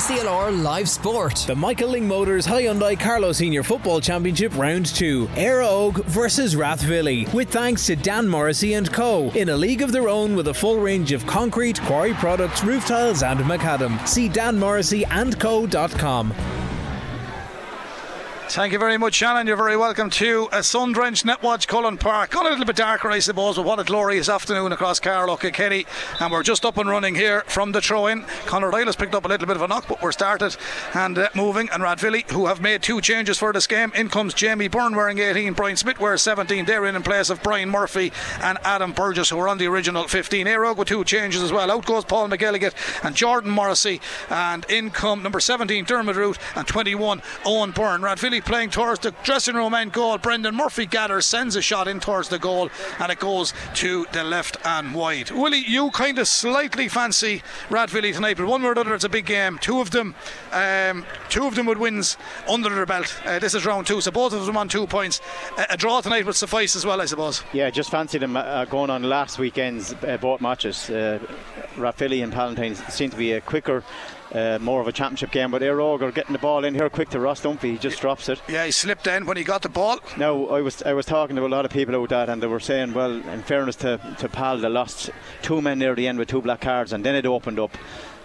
KCLR Live Sport. The Michael Lyng Motors Hyundai Carlow Senior Football Championship Round 2. Éire Óg versus Rathvilly. With thanks to Dan Morrissey and Co. In a league of their own with a full range of concrete, quarry products, roof tiles and macadam. See danmorrisseyandco.com. Thank you very much, Shannon. You're very welcome to a sun drenched Netwatch Cullen Park. Got a little bit darker, I suppose, but what a glorious afternoon across Carlow, Kilkenny. And we're just up and running here from the throw in. Conor has picked up a little bit of a knock, but we're started and uh, moving. And Rathvilly, who have made two changes for this game. In comes Jamie Byrne wearing 18, Brian Smith wears 17. They're in in place of Brian Murphy and Adam Burgess, who are on the original 15. Éire Óg with two changes as well. Out goes Paul McGilligan and Jordan Morrissey. And in come number 17, Dermot Root, and 21, Owen Byrne. Playing towards the dressing room end goal. Brendan Murphy gathers, sends a shot in towards the goal, and it goes to the left and wide. Willie, you kind of slightly fancy Rathvilly tonight, but one way or another, it's a big game. Two of them, um, two of them with wins under their belt. Uh, this is round two, so both of them on two points. Uh, a draw tonight would suffice as well, I suppose. Yeah, just fancy them uh, going on last weekend's uh, both matches. Uh, and Palatine seem to be a quicker uh, more of a championship game. But Éire Óg are getting the ball in here quick to Ross Dunphy. He just drops it. Yeah, he slipped in when he got the ball. Now I was I was talking to a lot of people about that, and they were saying, well, in fairness to to Pal, they lost two men near the end with two black cards, and then it opened up.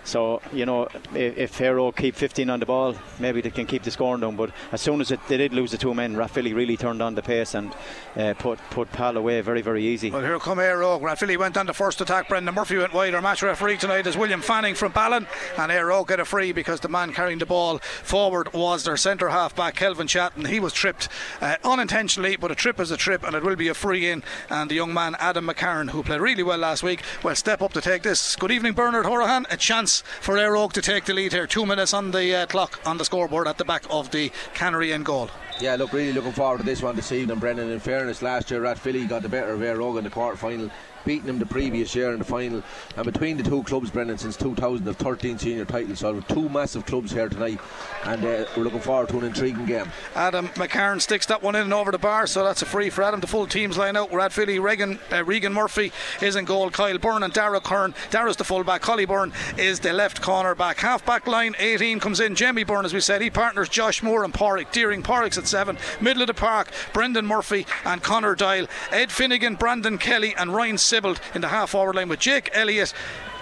So you know, if, if Óg keep 15 on the ball, maybe they can keep the scoring down. But as soon as it, they did lose the two men, Rathvilly really turned on the pace and uh, put put Pal away very very easy. Well, here come Óg. Rathvilly went on the first attack. Brendan Murphy went wide. Our match referee tonight is William Fanning from Ballin, and Óg get a free because the man carrying the ball forward was their centre half back, Kelvin Chatton. He was tripped uh, unintentionally, but a trip is a trip, and it will be a free in. And the young man Adam McCarron, who played really well last week, will step up to take this. Good evening, Bernard Horahan. A chance for Óg to take the lead here. Two minutes on the uh, clock on the scoreboard at the back of the cannery and goal. Yeah, look, really looking forward to this one this evening, Brendan. In fairness, last year Rathvilly got the better of Óg in the quarter final beaten him the previous year in the final. And between the two clubs, Brendan, since 2013 senior titles. So two massive clubs here tonight, and uh, we're looking forward to an intriguing game. Adam McCarron sticks that one in and over the bar, so that's a free for Adam. The full teams line out. Rathvilly, Regan, uh, Regan Murphy is in goal, Kyle Byrne and Dara Kern. Dara's the full back, Holly Byrne is the left corner back. Half back line, 18 comes in. Jamie Byrne, as we said, he partners Josh Moore and Padraig. Deering Padraig's at 7. Middle of the park, Brendan Murphy and Connor Doyle. Ed Finnegan, Brandon Kelly, and Ryan In the half forward line with Jake Elliott.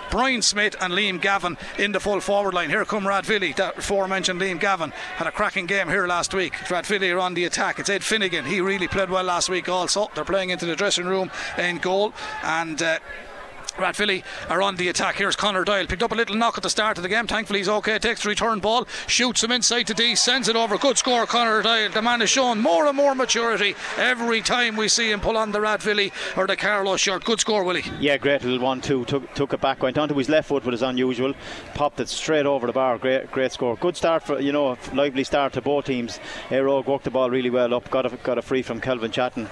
Brian Smith and Liam Gavin in the full forward line. Here come Rathvilly. That aforementioned Liam Gavin had a cracking game here last week. Rathvilly are on the attack. It's Ed Finnegan. He really played well last week also. They're playing into the dressing room in goal. And uh, Rathvilly are on the attack. Here's Connor Doyle. Picked up a little knock at the start of the game. Thankfully, he's okay. Takes the return ball, shoots him inside to D, sends it over. Good score, Connor Doyle. The man has shown more and more maturity every time we see him pull on the Rathvilly or the Carlow shirt. Good score, Willie. Yeah, great little one two. Took, took it back, went onto his left foot, but is unusual. Popped it straight over the bar. Great, great score. Good start for you know, lively start to both teams. Éire Óg worked the ball really well up. Got a, got a free from Kelvin Chatton,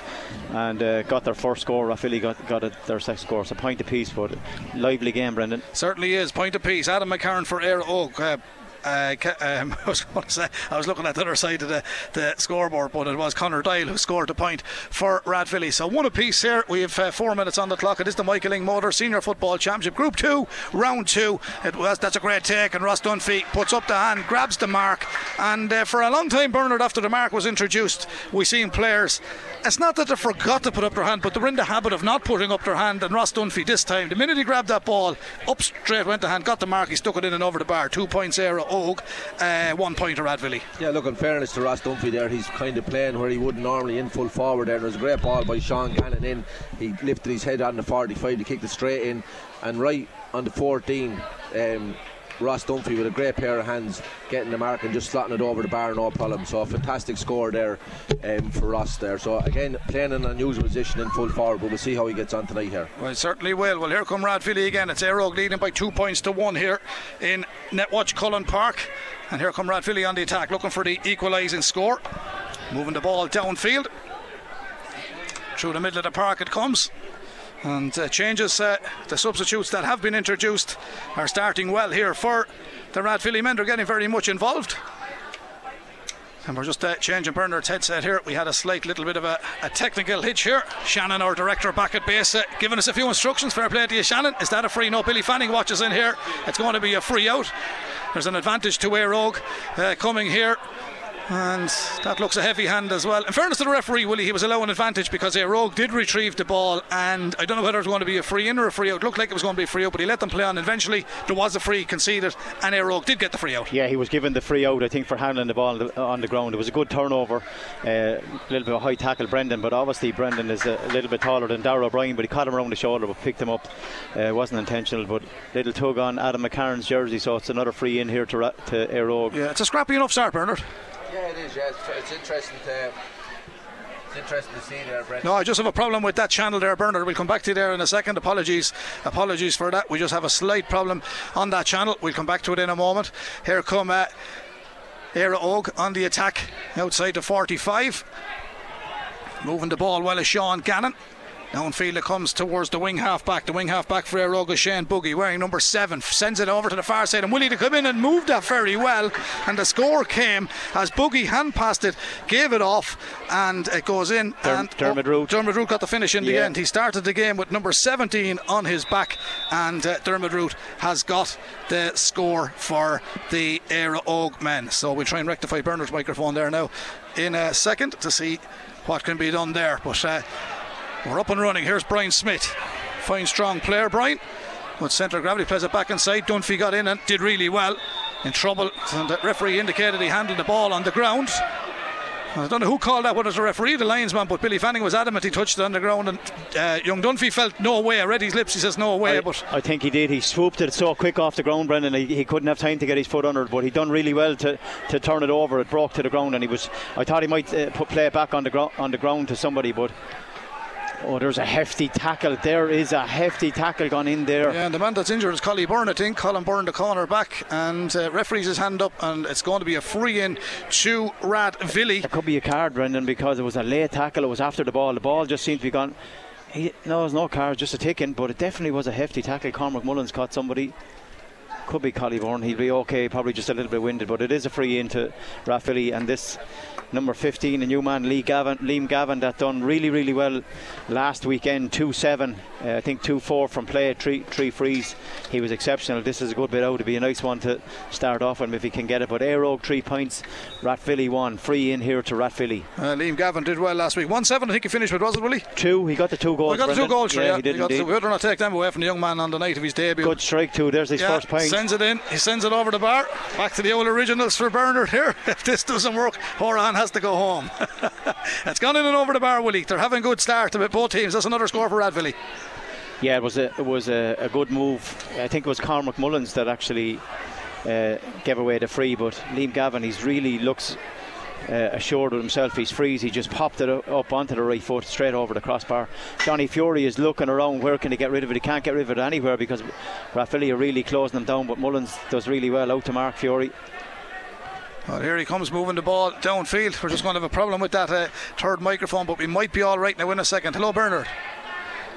and uh, got their first score. Rathvilly got got their second score. So point apiece, but lively game, Brendan. Certainly is. Point apiece. Adam McCarron for Éire Óg. Uh, uh, um, I, was say, I was looking at the other side of the, the scoreboard, but it was Connor Doyle who scored the point for Rathvilly. So one apiece here. We have uh, four minutes on the clock. It is the Michael Lyng Motor Senior Football Championship Group Two, Round Two. It was that's a great take, and Ross Dunphy puts up the hand, grabs the mark, and uh, for a long time, Bernard, after the mark was introduced, we seen players. It's not that they forgot to put up their hand, but they were in the habit of not putting up their hand. And Ross Dunphy this time, the minute he grabbed that ball, up straight went the hand, got the mark, he stuck it in and over the bar. Two points Éire Óg, uh, one point to Rathvilly. Yeah, look, in fairness to Ross Dunphy there, he's kind of playing where he wouldn't normally in full forward there. There was a great ball by Sean Gannon in. He lifted his head on the 45 to kick it straight in, and right on the 14. Um, Ross Dunphy with a great pair of hands getting the mark and just slotting it over the bar, no problem. So a fantastic score there um, for Ross there. So again, playing in an unusual position in full forward, but we'll see how he gets on tonight here. Well, certainly will. Well, here come Rathvilly again. It's Óg leading by two points to one here in Netwatch Cullen Park. And here come Rathvilly on the attack, looking for the equalising score. Moving the ball downfield. Through the middle of the park it comes. And uh, changes, uh, the substitutes that have been introduced are starting well here for the Rathvilly men. They're getting very much involved. And we're just uh, changing Bernard's headset here. We had a slight little bit of a, a technical hitch here. Shannon, our director back at base, uh, giving us a few instructions. Fair play to you, Shannon. Is that a free? No, Billy Fanning watches in here. It's going to be a free out. There's an advantage to Éire Óg uh, coming here. And that looks a heavy hand as well. In fairness to the referee, Willie, he was allowing advantage because Óg did retrieve the ball. And I don't know whether it was going to be a free in or a free out. It looked like it was going to be a free out, but he let them play on. Eventually, there was a free conceded, and Óg did get the free out. Yeah, he was given the free out, I think, for handling the ball on the ground. It was a good turnover, uh, a little bit of a high tackle, Brendan. But obviously, Brendan is a little bit taller than Darragh O'Brien, but he caught him around the shoulder but picked him up. Uh, it wasn't intentional, but little tug on Adam McCarron's jersey, so it's another free in here to, to Éire Óg. Yeah, it's a scrappy enough start, Bernard. Yeah, it is. Yeah, it's, it's interesting to. It's interesting to see there, Brent. No, I just have a problem with that channel there, Bernard. We'll come back to you there in a second. Apologies, apologies for that. We just have a slight problem on that channel. We'll come back to it in a moment. Here come uh, Éire Óg on the attack outside the 45. Moving the ball well as Sean Gannon. Downfield it comes towards the wing half back. The wing half back for Óg Shane Buggy wearing number seven. Sends it over to the far side and Willie to come in and move that very well. And the score came as Buggy hand passed it, gave it off, and it goes in. Der- and Dermot Root. Dermot Root got the finish in the end. He started the game with number 17 on his back, and uh, Dermot Root has got the score for the Éire Óg men. So we'll try and rectify Bernard's microphone there now in a second to see what can be done there. But uh, we're up and running. Here's Brian Smith. Fine, strong player, Brian. With centre of gravity, plays it back inside. Dunphy got in and did really well. In trouble. And the referee indicated he handled the ball on the ground. I don't know who called that, whether it was the referee, the linesman, but Billy Fanning was adamant he touched it on the ground. And uh, young Dunphy felt no way. I read his lips, he says no way. I, but I think he did. He swooped it so quick off the ground, Brendan. He, he couldn't have time to get his foot under it, but he done really well to, to turn it over. It broke to the ground, and he was. I thought he might uh, put play it back on the ground on the ground to somebody, but. Oh, there's a hefty tackle. There is a hefty tackle gone in there. Yeah, and the man that's injured is Collie Byrne, I think. Colin Byrne, the corner back, and uh, referees his hand up, and it's going to be a free in to Rathvilly. There could be a card, Brendan, because it was a late tackle. It was after the ball. The ball just seemed to be gone. He, no, it was no card, just a ticking, but it definitely was a hefty tackle. Cormac Mullins caught somebody. Could be Collie Byrne. He'll be okay, probably just a little bit winded, but it is a free in into Rathvilly. And this number 15, a new man, Lee Gavin, Liam Gavin, that done really, really well last weekend. 2 7, uh, I think 2 4 from play, three, three frees. He was exceptional. This is a good bit out. It'd be a nice one to start off on if he can get it. But Óg, three points. Rathvilly, one. Free in here to Rathvilly. Uh, Liam Gavin did well last week. 1 7, I think he finished with, was it, Willie? Two, he got the two goals. We got the two goals yeah, yeah, he did got the, indeed. we better not take them away from the young man on the night of his debut. Good strike too. There's his Yeah, first point. sends it in. He sends it over the bar. Back to the old originals for Bernard here. If this doesn't work, Horan has to go home. it's gone in and over the bar, Willie. They're having a good start with both teams. That's another score for Rathvilly. Yeah, it was a it was a, a good move. I think it was Cormac Mullins that actually uh, gave away the free, but Liam Gavin, he's really looks uh, assured of himself. He's frees. He just popped it up onto the right foot, straight over the crossbar. Johnny Fury is looking around. Where can he get rid of it? He can't get rid of it anywhere because Rathvilly are really closing them down. But Mullins does really well out to Mark Fury. Well, here he comes moving the ball downfield. We're just going to have a problem with that uh, third microphone, but we might be all right now in a second. Hello, Bernard.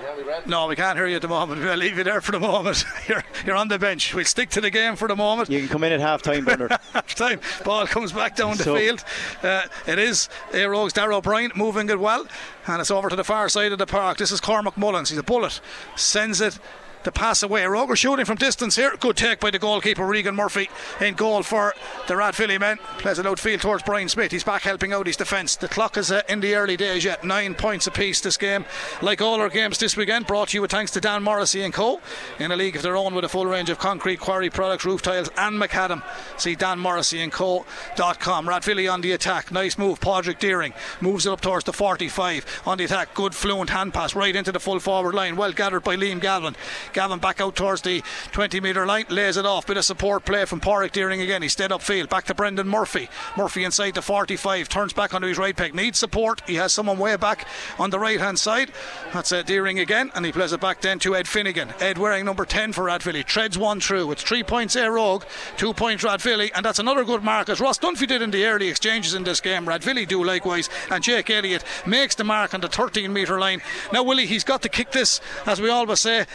Yeah, we ran. No, we can't hear you at the moment. We'll leave you there for the moment. You're, you're on the bench. We'll stick to the game for the moment. You can come in at half time, Bernard. half time. Ball comes back down the So- field. Uh, it is Éire Óg's Darragh O'Brien moving it well, and it's over to the far side of the park. This is Cormac Mullins. He's a bullet. Sends it. The pass away. Roger shooting from distance here. Good take by the goalkeeper Regan Murphy in goal for the Rathvilly men. Plays it outfield towards Brian Smith. He's back helping out his defence. The clock is uh, in the early days yet. Nine points apiece this game. Like all our games this weekend, brought to you with thanks to Dan Morrissey and Co. In a league of their own with a full range of concrete quarry products, roof tiles, and macadam. See Dan Morrissey and Co.com. Rathvilly on the attack. Nice move. Padraig Deering moves it up towards the 45 on the attack. Good fluent hand pass right into the full forward line. Well gathered by Liam Gavin. Gavin back out towards the 20 metre line. Lays it off. Bit of support play from Padraig Deering again. He stayed upfield. Back to Brendan Murphy. Murphy inside the 45. Turns back onto his right peg. Needs support. He has someone way back on the right hand side. That's uh, Deering again. And he plays it back then to Ed Finnegan. Ed wearing number 10 for Rathvilly. Treads one through. It's three points Éire Óg, two points Rathvilly. And that's another good mark as Ross Dunphy did in the early exchanges in this game. Rathvilly do likewise. And Jake Elliott makes the mark on the 13 metre line. Now, Willie, he's got to kick this, as we always say,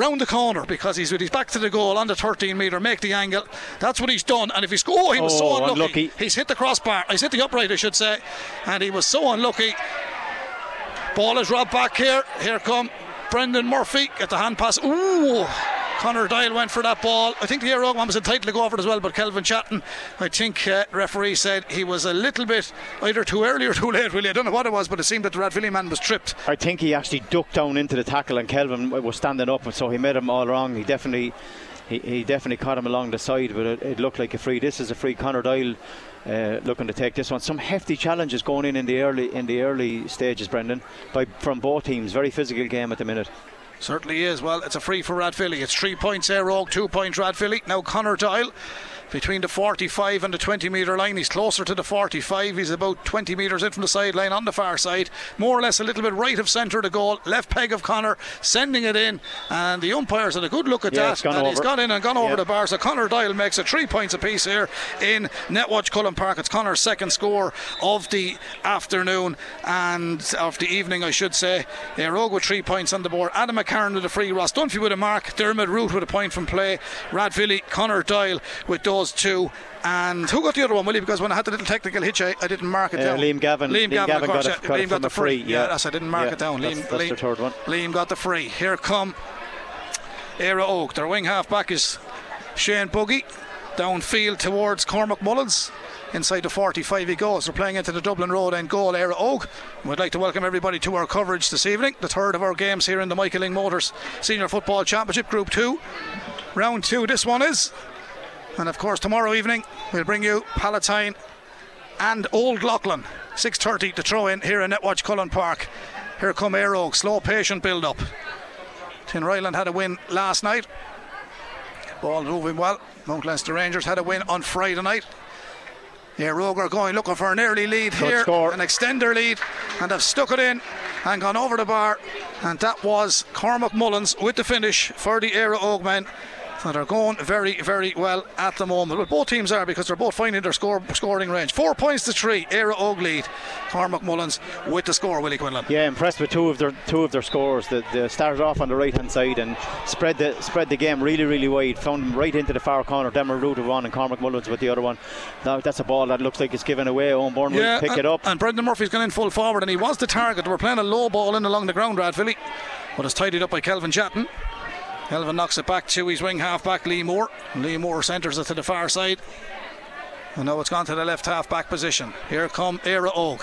round the corner because he's with his back to the goal on the 13 metre, make the angle. That's what he's done. And if he's oh, he was Oh, so unlucky. unlucky. He's hit the crossbar. He's hit the upright, I should say, and he was so unlucky. Ball is robbed back here. Here come Brendan Murphy. Get the hand pass. Ooh. Connor Doyle went for that ball. I think the Air one was entitled to go over it as well, but Kelvin Chatton, I think uh, referee said he was a little bit either too early or too late, really. I don't know what it was, but it seemed that the Rathvilly man was tripped. I think he actually ducked down into the tackle, and Kelvin was standing up, and so he made him all wrong. He definitely, he, he definitely caught him along the side, but it, it looked like a free. This is a free. Connor Doyle uh, looking to take this one. Some hefty challenges going in in the early in the early stages, Brendan, by from both teams. Very physical game at the minute. Certainly is. Well, it's a free for Rathvilly. It's three points Éire Óg, two points Rathvilly. Now Connor Doyle between the 45 and the 20 metre line. He's closer to the 45. He's about 20 metres in from the sideline on the far side. More or less a little bit right of centre of the goal. Left peg of Connor, sending it in. And the umpires had a good look at Yeah, that. and he's over. gone in and gone over Yeah. the bar. So Connor Doyle makes it three points apiece here in Netwatch Cullen Park. It's Connor's second score of the afternoon and of the evening, I should say. Yeah, Rogue with three points on the board. Adam McCarron with a free. Ross Dunphy with a mark. Dermot Root with a point from play. Rathvilly, Connor Doyle with those two. And who got the other one, Willie? Because when I had the little technical hitch, I, I didn't mark it Uh, down. Liam Gavin- Liam, Liam Gavin, Gavin course, got it- yeah. got it Liam got the free. Yeah, yeah. that's I didn't mark Yeah, it down. that's- Liam, that's Liam, the third one. Liam got the free. Here come Éire Óg. Their wing half back is Shane Buggy. Downfield towards Cormac Mullins. Inside the 45 he goes. They're playing into the Dublin Road end goal, Éire Óg. We'd like to welcome everybody to our coverage this evening. The third of our games here in the Michael Lyng Motors Senior Football Championship Group 2. Round 2 this one is. And of course tomorrow evening we'll bring you Palatine and Old Leighlin. 6.30 to throw in here in Netwatch Cullen Park. Here come Air Slow patient build up. Tinryland had a win last night. Ball moving well. Mount Leinster Rangers had a win on Friday night. Yeah, Rogue are going looking for an early lead Good here, score. an extender lead, and have stuck it in and gone over the bar. And that was Cormac Mullins with the finish for the Éire Óg men. That are going very, very well at the moment. Well, both teams are because they're both finding their score scoring range. Four points to three. Éire Óg lead. Cormac Mullins with the score. Willie Quinlan. Yeah, impressed with two of their two of their scores. They, they started off on the right hand side and spread the spread the game really really wide. Found them right into the far corner. Dermot Root with one and Cormac Mullins with the other one. Now that's a ball that looks like it's given away. Owen Byrne will pick and, it up. And Brendan Murphy's gone in full forward, and he was the target. They were playing a low ball in along the ground, Rathvilly, but it's tidied up by Kelvin Chatton. Kelvin knocks it back to his wing half back, Lee Moore. Lee Moore centres it to the far side. And now it's gone to the left half back position. Here come Éire Óg.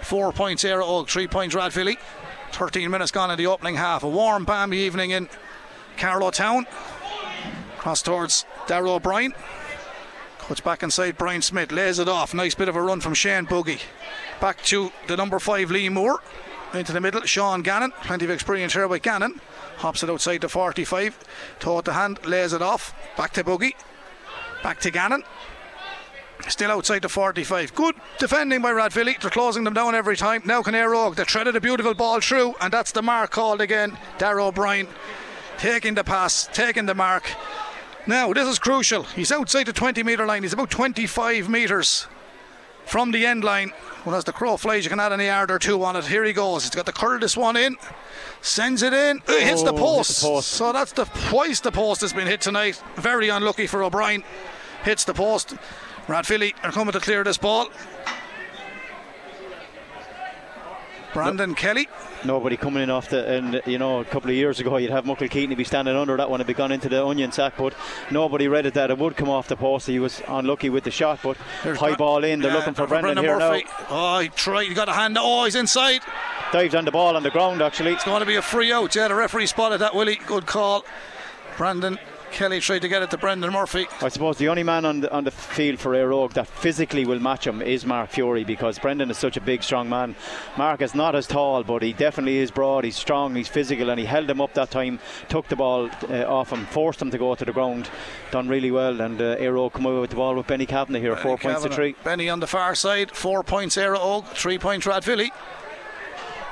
Four points Éire Óg, three points Rathvilly. 13 minutes gone in the opening half. A warm, balmy evening in Carlow Town. Cross towards Darragh O'Brien. Cuts back inside Brian Smith, lays it off. Nice bit of a run from Shane Buggy. Back to the number five, Lee Moore. Into the middle, Sean Gannon. Plenty of experience here with Gannon. Hops it outside the 45. Toe the hand, lays it off. Back to Buggy. Back to Gannon. Still outside the 45. Good defending by Rathvilly. They're closing them down every time. Now Canary Rogue. They threaded a beautiful ball through, and that's the mark called again. Darragh O'Brien taking the pass, taking the mark. Now, this is crucial. He's outside the 20 metre line. He's about 25 metres from the end line. Well, as the crow flies, you can add an yard or two on it. Here he goes. He's got to curl this one in. Sends it in. It hits the Oh, the post. So that's the twice the post has been hit tonight. Very unlucky for O'Brien. Hits the post. Rathvilly are coming to clear this ball. Brandon Kelly. Nobody coming in off the, and you know, a couple of years ago you'd have Muckle Keaton be standing under that one, and be gone into the onion sack, but nobody read it that it would come off the post. He was unlucky with the shot, but There's high ball in. They're Yeah, looking for Brendan, Brendan here Murphy. Oh, he tried. He got a hand. Oh, he's inside. now. Dives on the ball on the ground actually. It's going to be a free out. Yeah, the referee spotted that, Willie. Good call. Brandon Kelly tried to get it to Brendan Murphy. I suppose the only man on the, on the field for Éire Óg that physically will match him is Mark Fury because Brendan is such a big, strong man. Mark is not as tall, but he definitely is broad. He's strong, he's physical, and he held him up that time, took the ball uh, off him, forced him to go to the ground. Done really well, and uh, Éire Óg come away with the ball with Benny Kavanagh here, four points to three. Benny on the far side, four points Óg, three points Rathvilly.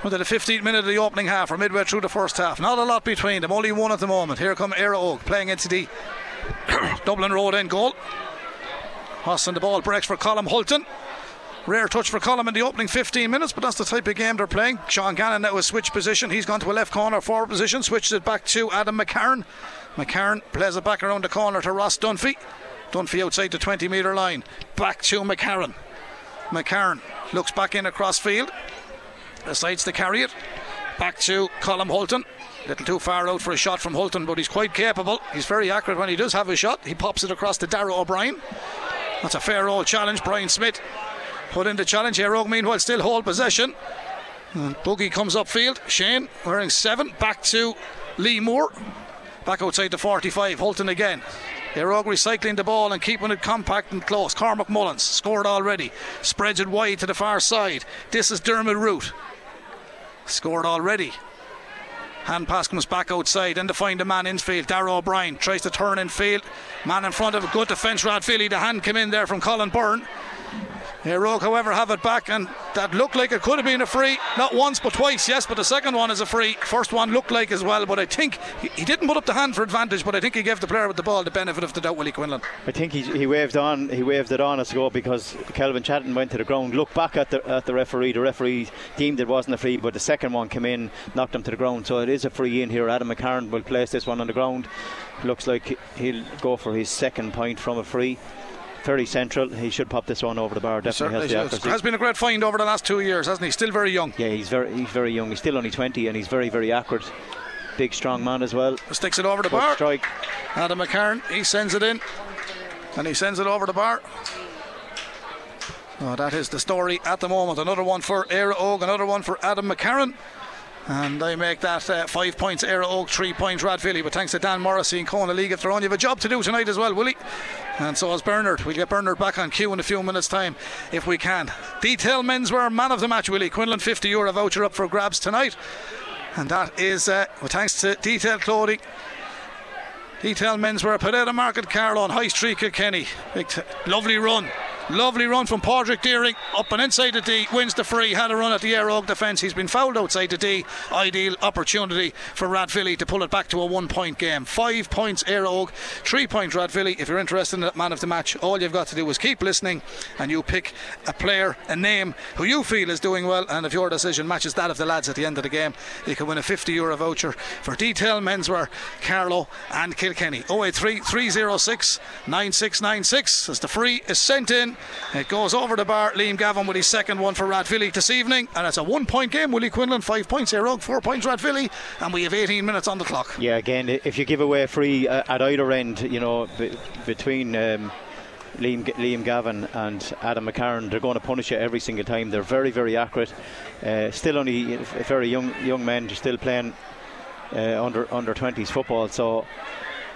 To the 15th minute of the opening half, or midway through the first half. Not a lot between them, only one at the moment. Here come Éire Óg playing into the Dublin Road end goal. Hossing the ball breaks for Colin Hulton. Rare touch for Colum in the opening 15 minutes, but that's the type of game they're playing. Sean Gannon now has switched position. He's gone to a left corner forward position, switches it back to Adam McCarron. McCarron plays it back around the corner to Ross Dunphy. Dunphy outside the 20 metre line. Back to McCarron. McCarron looks back in across field. Decides to carry it. Back to Colm Holton. A little too far out for a shot from Holton, but he's quite capable. He's very accurate when he does have a shot. He pops it across to Darragh O'Brien. That's a fair old challenge. Brian Smith put in the challenge. here. Óg, meanwhile, still hold possession. And Buggy comes upfield. Shane wearing seven. Back to Lee Moore. Back outside the 45. Holton again. Éire Óg recycling the ball and keeping it compact and close. Cormac Mullins scored already. Spreads it wide to the far side. This is Dermot Root. Scored already. Hand pass comes back outside and to find a man in field. Darragh O'Brien tries to turn in field. Man in front of a good defence, Rathvilly. The hand came in there from Colin Byrne. Óg, however, have it back, and that looked like it could have been a free. Not once, but twice, yes, but the second one is a free. First one looked like as well, but I think he, he didn't put up the hand for advantage, but I think he gave the player with the ball the benefit of the doubt, Willie Quinlan. I think he, he waved on, he waved it on us ago because Kelvin Chatton went to the ground, looked back at the at the referee. The referee deemed it wasn't a free, but the second one came in, knocked him to the ground. So it is a free in here. Adam McCarron will place this one on the ground. Looks like he'll go for his second point from a free very central. He should pop this one over the bar. Definitely has the accuracy. Has been a great find over the last two years, hasn't he? Still very young. Yeah, he's very he's very young. He's still only 20, and he's very very accurate. Big strong man as well. Sticks it over the Good bar. Strike. Adam McCarron, he sends it in, and he sends it over the bar. Oh, that is the story at the moment. Another one for Éire Óg, another one for Adam McCarron. And they make that uh, five points, Éire Óg, three points, Rathvilly. But thanks to Dan Morrissey and Kona League of Tyrone, you have a job to do tonight as well, Willie. And so has Bernard. We'll get Bernard back on cue in a few minutes' time if we can. Detail menswear man of the match, Willie. Quinlan, 50 euro voucher up for grabs tonight. And that is, uh, well, thanks to Detail Clothing. Detail menswear, Pereira Market, Carlow on High Street, Kilkenny. T- lovely run. Lovely run from Padraig Deering up and inside the D, wins the free, had a run at the Éire Óg defence. He's been fouled outside the D. Ideal opportunity for Rathvilly to pull it back to a one point game. Five points Éire Óg, three points Rathvilly. If you're interested in that man of the match, all you've got to do is keep listening and you pick a player, a name who you feel is doing well. And if your decision matches that of the lads at the end of the game, you can win a 50 euro voucher for Detail Menswear, Carlow and Kilkenny. 083 306 9696 as the free is sent in. It goes over the bar. Liam Gavin with his second one for Rathvilly this evening. And it's a one point game. Willie Quinlan, five points here, four points Rathvilly. And we have 18 minutes on the clock. Yeah, again, if you give away free uh, at either end, you know, b- between. Um, Liam, Liam Gavin and Adam McCarron, they're going to punish you every single time. They're very, very accurate. Uh, still only very young young men, still playing uh, under under 20s football. So,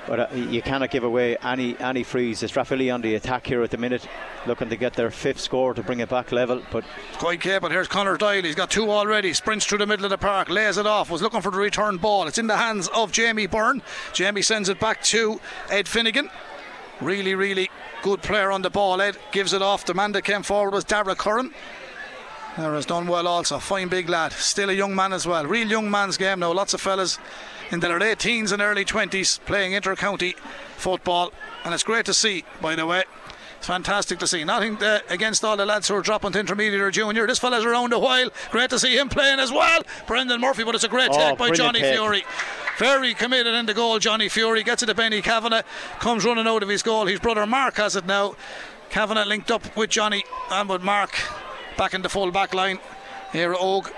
but uh, you cannot give away any any frees. It's Rathvilly on the attack here at the minute, looking to get their fifth score to bring it back level. But Quite capable. Here's Connor Doyle. He's got two already. Sprints through the middle of the park, lays it off. Was looking for the return ball. It's in the hands of Jamie Byrne. Jamie sends it back to Ed Finnegan. Really, really good player on the ball. Ed gives it off. The man that came forward was Dara Curran. Dara has done well also. Fine big lad. Still a young man as well. Real young man's game now. Lots of fellas in their late teens and early 20s playing inter-county football. And it's great to see, by the way. It's fantastic to see. Nothing uh, against all the lads who are dropping to intermediate or junior. This fella's around a while. Great to see him playing as well. Brendan Murphy, but it's a great Oh, take by Johnny take. Fury. Very committed in the goal, Johnny Fury. Gets it to Benny Kavanagh. Comes running out of his goal. His brother Mark has it now. Kavanagh linked up with Johnny and with Mark back in the full back line. Here, Óg.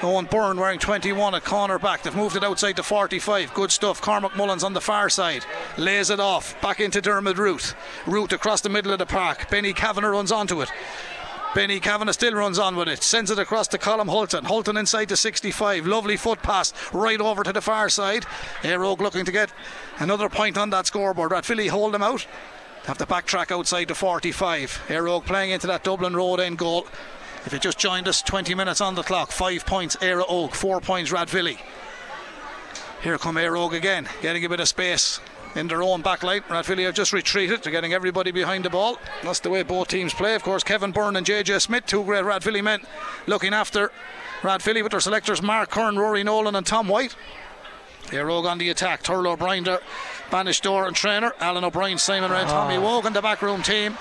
Owen Byrne wearing 21 at corner back. They've moved it outside to 45. Good stuff. Cormac Mullins on the far side. Lays it off. Back into Dermot Root. Root across the middle of the park. Benny Kavanagh runs onto it. Benny Kavanagh still runs on with it. Sends it across to Colm Hulton. Hulton inside to 65. Lovely foot pass right over to the far side. Óg looking to get another point on that scoreboard. Rathvilly hold them out. Have to backtrack outside to 45. Éire Óg playing into that Dublin Road end goal. If you just joined us, 20 minutes on the clock. Five points Éire Óg. four points Rathvilly. Here come Óg again, getting a bit of space in their own back line. Rathvilly have just retreated. They're getting everybody behind the ball. That's the way both teams play. Of course, Kevin Byrne and JJ Smith, two great Rathvilly men, looking after Rathvilly with their selectors Mark Kern, Rory Nolan, and Tom White. Óg on the attack. Turlough O'Brien there, Banish Door and trainer. Alan O'Brien, Simon Red, ah. Tommy Wogan, the backroom team.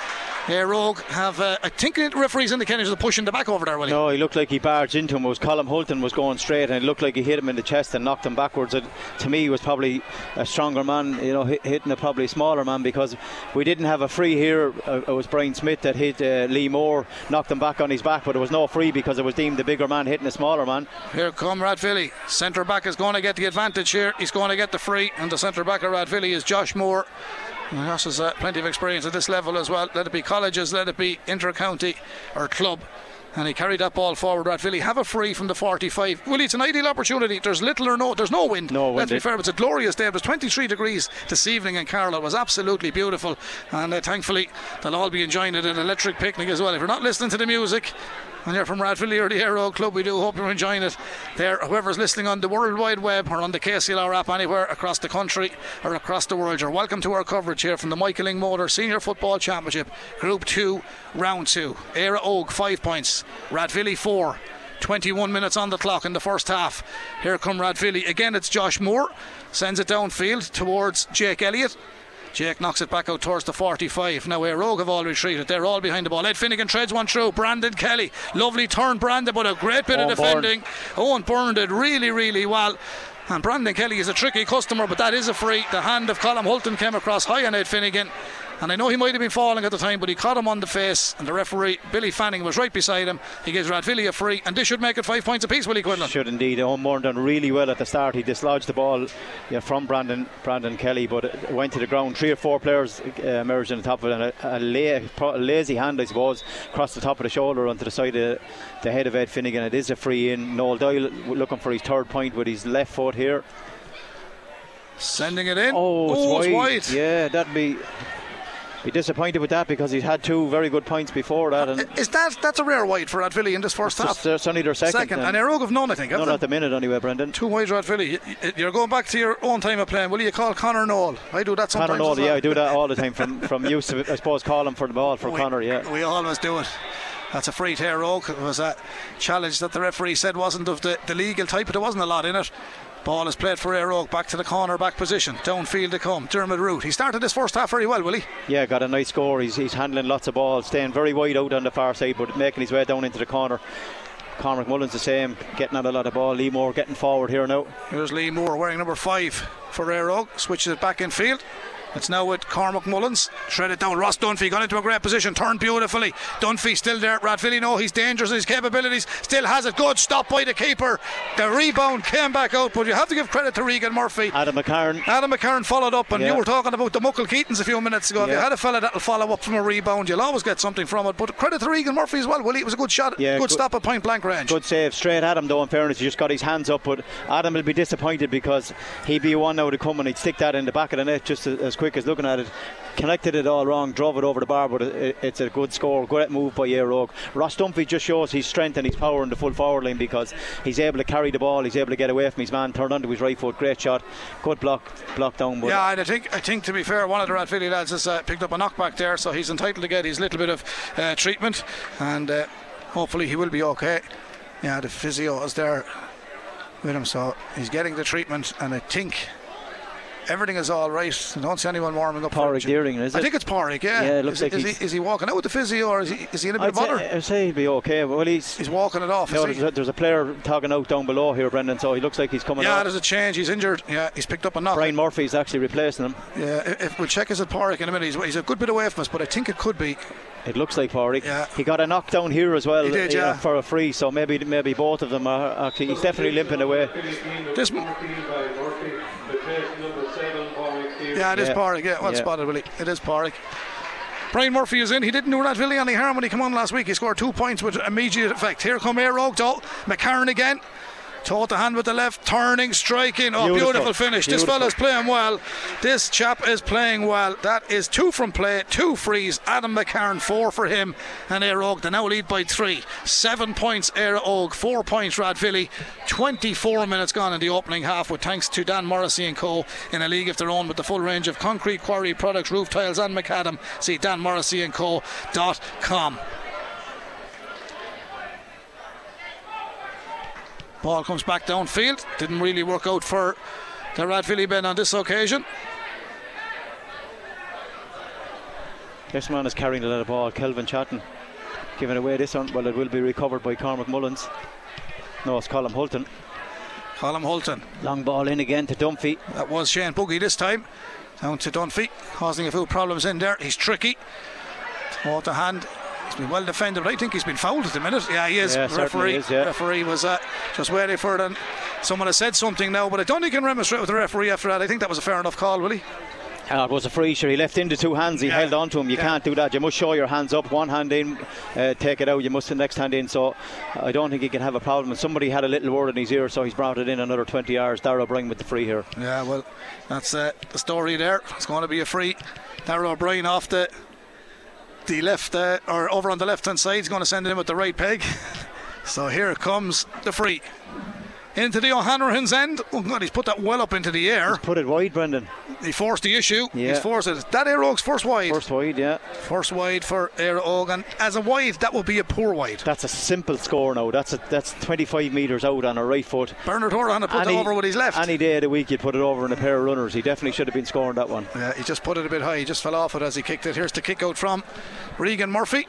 Uh, Rogue have, uh, I think the referee's indicating there's a push in the back over there, Willie. No, he looked like he barged into him. It was Colin Hulton was going straight, and it looked like he hit him in the chest and knocked him backwards. It, to me, he was probably a stronger man, you know, hit, hitting a probably smaller man because we didn't have a free here. Uh, it was Brian Smith that hit uh, Lee Moore, knocked him back on his back, but there was no free because it was deemed the bigger man hitting a smaller man. Here come Rathvilly. Centre back is going to get the advantage here. He's going to get the free, and the centre back of Rathvilly is Josh Moore. And Josh has uh, plenty of experience at this level as well. Let it be colleges, let it be inter-county or club. And he carried that ball forward. Rathvilly have a free from the 45. Willie, it's an ideal opportunity. There's little or no, there's no wind. No wind, Let's be it- fair, it's a glorious day. It was 23 degrees this evening in Carlow. It was absolutely beautiful. And uh, thankfully, they'll all be enjoying it. An electric picnic as well. If you're not listening to the music, and you're from Rathvilly or the Aero Club, we do hope you're enjoying it there. Whoever's listening on the World Wide Web or on the KCLR app anywhere across the country or across the world, you're welcome to our coverage here from the Michael Lyng Motor Senior Football Championship, Group 2, Round 2. Éire Óg, 5 points. Rathvilly, 4. 21 minutes on the clock in the first half. Here come Rathvilly. Again, it's Josh Moore. Sends it downfield towards Jake Elliott. Jake knocks it back out towards the 45. Now Rogue have all retreated. They're all behind the ball. Ed Finnegan treads one through. Brandon Kelly. Lovely turn, Brandon, but a great bit of Owen Byrne. defending. Owen Byrne did really, really well. And Brandon Kelly is a tricky customer, but that is a free. The hand of Colin Hulton came across high on Ed Finnegan. And I know he might have been falling at the time, but he caught him on the face. And the referee, Billy Fanning, was right beside him. He gives Rathvilly a free. And this should make it five points apiece, Willie Quinlan. Should indeed. Owen Moore done really well at the start. He dislodged the ball yeah, from Brandon Brandon Kelly, but it went to the ground. Three or four players uh, emerged on the top of it, and a, a, la- pro- a lazy hand, I suppose, across the top of the shoulder onto the side of the head of Ed Finnegan. It is a free in. Noel Doyle looking for his third point with his left foot here. Sending it in. Oh, it's, it's wide. wide. Yeah, that'd be. Be disappointed with that because he's had two very good points before that, and Is that that's a rare wide for Rathvilly in this first half? Uh, it's only their second. Second, and Éire Óg have none, I think. none at the minute anyway, Brendan. Two wide y- You're going back to your own time of playing. Will you call Connor Noel? I do that sometimes. Connor Noel, well. yeah, I do that all the time from from use of, I suppose, calling for the ball for we, Connor, yeah. We always do it. That's a free tear Oak. It was a challenge that the referee said wasn't of the, the legal type, but there wasn't a lot in it. Ball is played for Éire Óg back to the corner back position. Downfield to come. Dermot Root. He started this first half very well, will he? Yeah, got a nice score. He's, he's handling lots of balls, staying very wide out on the far side, but making his way down into the corner. Cormac Mullins the same, getting out a lot of ball. Lee Moore getting forward here now. Here's Lee Moore wearing number five for Éire Óg. Switches it back in field. It's now with Cormac Mullins. Shred it down. Ross Dunphy got into a great position. Turned beautifully. Dunphy still there. at Rathvilly know he's dangerous in his capabilities. Still has it. Good stop by the keeper. The rebound came back out, but you have to give credit to Regan Murphy. Adam McCarron. Adam McCarron followed up, and Yeah. you were talking about the Muckle Keatons a few minutes ago. If you had a fella that'll follow up from a rebound, you'll always get something from it. But credit to Regan Murphy as well. Willie, it was a good shot, Yeah, good, good- stop at point blank range. Good save, straight at him though. In fairness, he just got his hands up, but Adam will be disappointed because he'd be one now to come and he'd stick that in the back of the net just as, as quick as looking at it. Connected it all wrong, drove it over the bar, but it, it's a good score. Great move by Éire Óg. Ross Dunphy just shows his strength and his power in the full forward line because he's able to carry the ball, he's able to get away from his man, turn onto his right foot. Great shot, good block, block down. But Yeah, and I think I think to be fair, one of the Rathvilly lads has uh, picked up a knockback there, so he's entitled to get his little bit of uh, treatment, and uh, hopefully he will be okay. Yeah, the physio is there with him, so he's getting the treatment, and I think everything is all right. I don't see anyone warming up. Padraig it. Deering, is I think it's Padraig. Yeah, Yeah, it looks is, like is, he's- he, is he walking out with the physio, or is he is he in a bit I'd of bother? say, I'd say he'll be okay. Well, he's. He's walking it off. No, is there's, a, there's a player talking out down below here, Brendan. So he looks like he's coming Yeah, out. there's a change. He's injured. Yeah, he's picked up a knock. Brian Murphy's actually replacing him. Yeah, if, we'll check his at Padraig in a minute. He's, he's a good bit away from us, but I think it could be. It looks like Padraig. Yeah. He got a knockdown here as well did, you know, yeah. for a free, so maybe maybe both of them are actually. He's definitely limping away. This. Yeah, it is Yeah. Padraig. Yeah, well Yeah. spotted, Willie. It is Padraig. Brian Murphy is in. He didn't do Rathvilly any harm when he came on last week. He scored two points with immediate effect. Here come Éire Óg, though. McCarron again. Taught the hand with the left, turning, striking. Oh, beautiful, Beautiful. finish. This Beautiful. fella's playing well. This chap is playing well. That is two from play, two frees. Adam McCarron, four for him. And Éire Óg, they now lead by three. Seven points, Éire Óg, four points, Rathvilly. 24 minutes gone in the opening half, with thanks to Dan Morrissey and Co. in a league of their own with the full range of concrete quarry products, roof tiles, and macadam. See danmorrisseyandco.com. Ball comes back downfield. Didn't really work out for the Rathvilly Ben on this occasion. This man is carrying a lot of ball. Kelvin Chatton giving away this one. Well, it will be recovered by Cormac Mullins. No, it's Colin Hulton. Colin Hulton. Long ball in again to Dunphy. That was Shane Buggy this time. Down to Dunphy, causing a few problems in there. He's tricky. Off the hand. He's been well defended, but I think he's been fouled at the minute. Yeah, he is. Yeah, referee, is, yeah. referee was uh, just waiting for it, and someone has said something now, but I don't think he can remonstrate with the referee after that. I think that was a fair enough call, will he? Uh, it was a free sure. He left into two hands. He Yeah. held on to him. You Yeah. can't do that. You must show your hands up. One hand in, uh, take it out. You must the next hand in. So I don't think he can have a problem. And somebody had a little word in his ear, so he's brought it in another 20 yards. Darrell O'Brien with the free here. Yeah, well, that's uh, the story there. It's going to be a free. Darrell O'Brien off the the left uh, or over on the left hand side. He's going to send it in with the right peg. so here comes the free. Into the O'Hanrahan's end. Oh God, he's put that well up into the air. Put it wide, Brendan. He forced the issue. Yeah. He's forced it. That Éire Óg's first wide. First wide, yeah. First wide for Éire Óg. And as a wide, that would be a poor wide. That's a simple score now. That's a, that's 25 metres out on a right foot. Bernard Horan had put Any- over with his left. Any day of the week, you'd put it over in a pair of runners. He definitely should have been scoring that one. Yeah, he just put it a bit high. He just fell off it as he kicked it. Here's the kick out from Regan Murphy.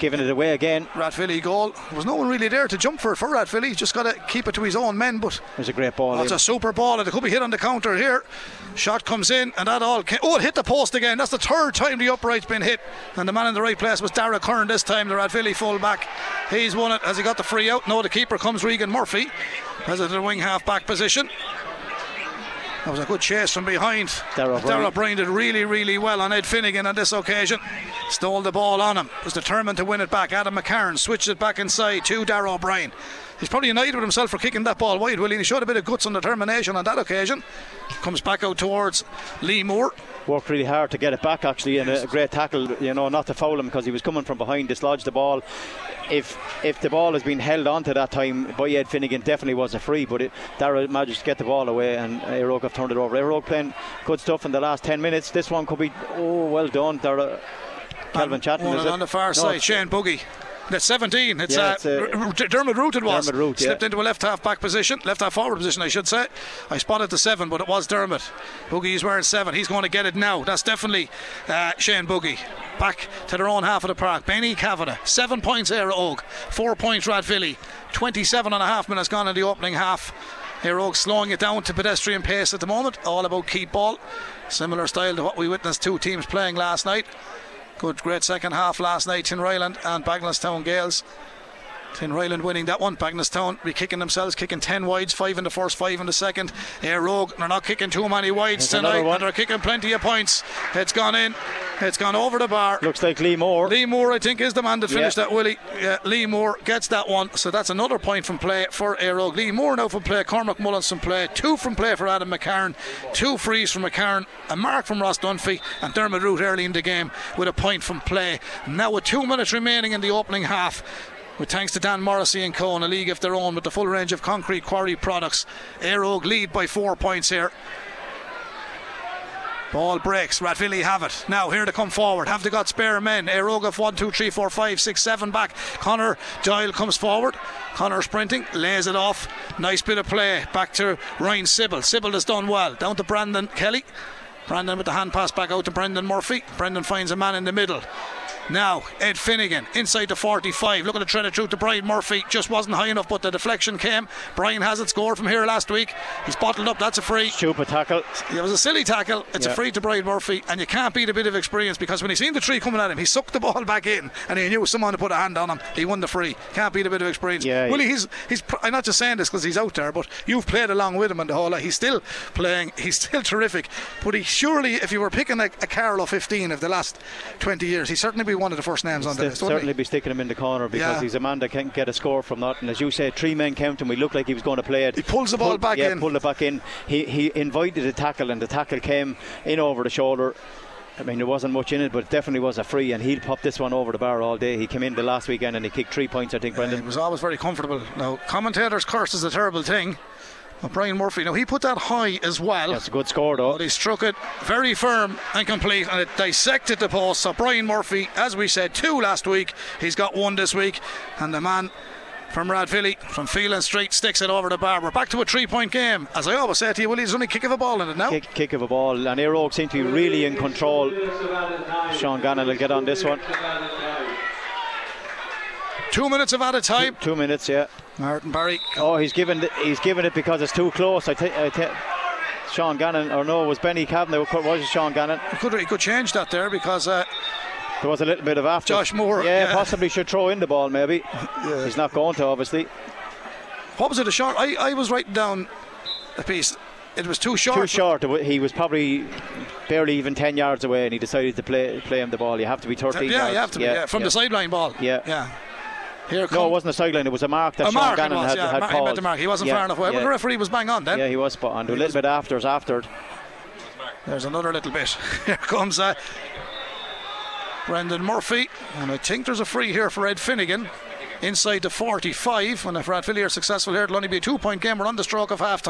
Giving it away again. Rathvilly goal. There was no one really there to jump for it for Rathvilly. He's just got to keep it to his own men. But There's a great ball. oh, it's a super ball and it could be hit on the counter here. Shot comes in and that all came. Oh, it hit the post again. That's the third time the upright's been hit. And the man in the right place was Dara Kern this time, the Rathvilly full back. He's won it as he got the free out. No, the keeper comes Regan Murphy Has as at the wing half back position. That was a good chase from behind. O'Brien. Darragh did really, really well on Ed Finnegan on this occasion. Stole the ball on him. Was determined to win it back. Adam McCarron switched it back inside to Darragh O'Brien. He's probably annoyed with himself for kicking that ball wide, Willie. He showed a bit of guts and determination on that occasion. Comes back out towards Lee Moore. worked really hard to get it back actually and a, great tackle you know not to foul him because he was coming from behind dislodged the ball if if the ball has been held on to that time by Ed Finnegan definitely was a free but it, Darragh managed to get the ball away and Éire Óg have turned it over Éire Óg playing good stuff in the last 10 minutes this one could be oh well done Darragh Kelvin Chatton One is it? on the far No, side, Shane Buggy. That's 17. It's, Yeah, uh, it's, uh, Dermot Root it was. Dermot Root, yeah. Slipped into a left half back position, left half forward position, I should say. I spotted the seven, but it was Dermot. Buggy is wearing seven. He's going to get it now. That's definitely uh, Shane Buggy. Back to their own half of the park. Benny Kavanagh. Seven points Éire Óg. Four points Rathvilly. 27 and a half minutes gone in the opening half. Óg slowing it down to pedestrian pace at the moment. All about keep ball. Similar style to what we witnessed two teams playing last night. Good, great second half last night. Tinryland and Bagnallstown Gales. Tinryland winning that one. Bagnallstown be kicking themselves, kicking 10 wides, 5 in the first, 5 in the second. Éire Óg, they're not kicking too many wides There's tonight, and they're kicking plenty of points. It's gone in, it's gone over the bar. looks like Lee Moore Lee Moore, I think, is the man that finished Yeah. that, Willie. Yeah, Lee Moore gets that one, so that's another point from play for Éire Óg. Lee Moore now from play, Cormac Mullins from play, two from play for Adam McCarron, two frees from McCarron, a mark from Ross Dunphy, and Dermot Root early in the game with a point from play. Now, with two minutes remaining in the opening half, with thanks to Dan Morrissey and Co. in a league of their own with the full range of concrete quarry products, Éire Óg lead by four points here. Ball breaks. Rathvilly have it. Now here to come forward. Have they got spare men? Éire Óg 1, 2, 3, 4, 5, 6, 7 back. Connor Doyle comes forward. Connor sprinting, lays it off. Nice bit of play. Back to Ryan Sybil. Sybil has done well. Down to Brandon Kelly. Brandon with the hand pass back out to Brendan Murphy. Brendan finds a man in the middle. Now, Ed Finnegan inside the 45. Looking to tread it through to Brian Murphy. Just wasn't high enough, but the deflection came. Brian has it scored from here last week. He's bottled up. That's a free stupid tackle. It was a silly tackle. It's a free to Brian Murphy, and you can't beat a bit of experience because when he seen the tree coming at him, he sucked the ball back in, and he knew someone to put a hand on him. He won the free. Can't beat a bit of experience. Yeah, Willie, he's he's. I'm not just saying this because he's out there, but you've played along with him in the whole lot. He's still playing. He's still terrific. But he surely, if you were picking a, a Carlow 15 of the last 20 years, he'd certainly be one of the first names on the list. certainly be sticking him in the corner because Yeah. he's a man that can't get a score from that. And as you say, three men count him. We looked like he was going to play it. He pulls the ball back yeah, in. pulled it back in. He he invited a tackle, and the tackle came in over the shoulder. I mean, there wasn't much in it, but it definitely was a free, and he'll pop this one over the bar all day. He came in the last weekend and he kicked three points, I think, Brendan. He was always very comfortable. Now, commentators' curse is a terrible thing. Brian Murphy, now he put that high as well. That's a good score, though. But he struck it very firm and complete, and it dissected the post. So Brian Murphy, as we said, two last week. He's got one this week, and the man from Rathvilly from Phelan Street sticks it over the bar. We're back to a three point game. As I always say to you, Willie, there's only kick of a ball in it now. Kick, kick of a ball, and Óg seem to be really in control. Sean Gannon will get on this one. Two minutes of added time. Two, two minutes, yeah. Martin Barry. Oh, he's given the, he's given it because it's too close. I think. Sean Gannon, or no, it was Benny Kavanagh. Was it Sean Gannon? He could, he could change that there because uh, there was a little bit of after. Josh Moore. Yeah, yeah. possibly should throw in the ball maybe. Yeah. He's not going to, obviously. What was it, a short? I, I was writing down a piece. It was too short. Too short. He was probably barely even 10 yards away and he decided to play play him the ball. You have to be 13 yeah, yards. you have to be, yeah, from yeah. the sideline ball. Yeah. Yeah. Here no, it wasn't a sideline. It was a mark that a Sean mark Gannon was, had, yeah. had Mar- called. He the mark. He wasn't far enough away. But the referee was bang on then. Yeah, he was spot on. A little bit after, after. There's another little bit. Here comes uh, Brendan Murphy. And I think there's a free here for Ed Finnegan. Inside the 45. And if Rathvilly are successful here, it'll only be a two point game. We're on the stroke of half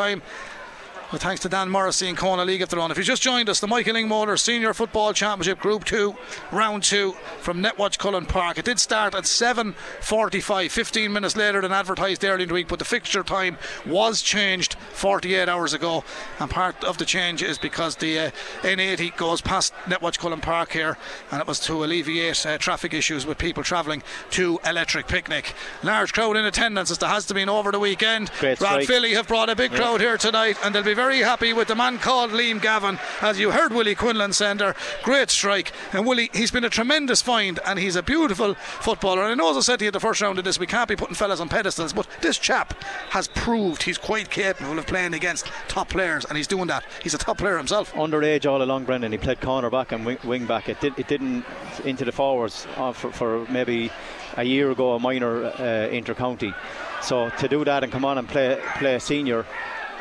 Well, thanks to Dan Morrissey and Kona League of the run. If you just joined us, the Michael Lyng Motor Senior Football Championship Group 2, Round 2 from Netwatch Cullen Park. It did start at 7.45, 15 minutes later than advertised earlier in the week, but the fixture time was changed 48 hours ago. And part of the change is because the uh, N80 goes past Netwatch Cullen Park here, and it was to alleviate uh, traffic issues with people travelling to Electric Picnic. Large crowd in attendance as there has to be over the weekend. Great Rathvilly have brought a big yeah. crowd here tonight, and they'll be very happy with the man called Liam Gavin. As you heard Willie Quinlan sender, great strike. And Willie, he's been a tremendous find and he's a beautiful footballer. And I know as I said to you at the first round of this, we can't be putting fellas on pedestals, but this chap has proved he's quite capable of playing against top players and he's doing that. He's a top player himself. Underage all along, Brendan. He played corner back and wing, wing back. It, did, it didn't into the forwards uh, for, for, maybe a year ago, a minor uh, inter county. So to do that and come on and play play senior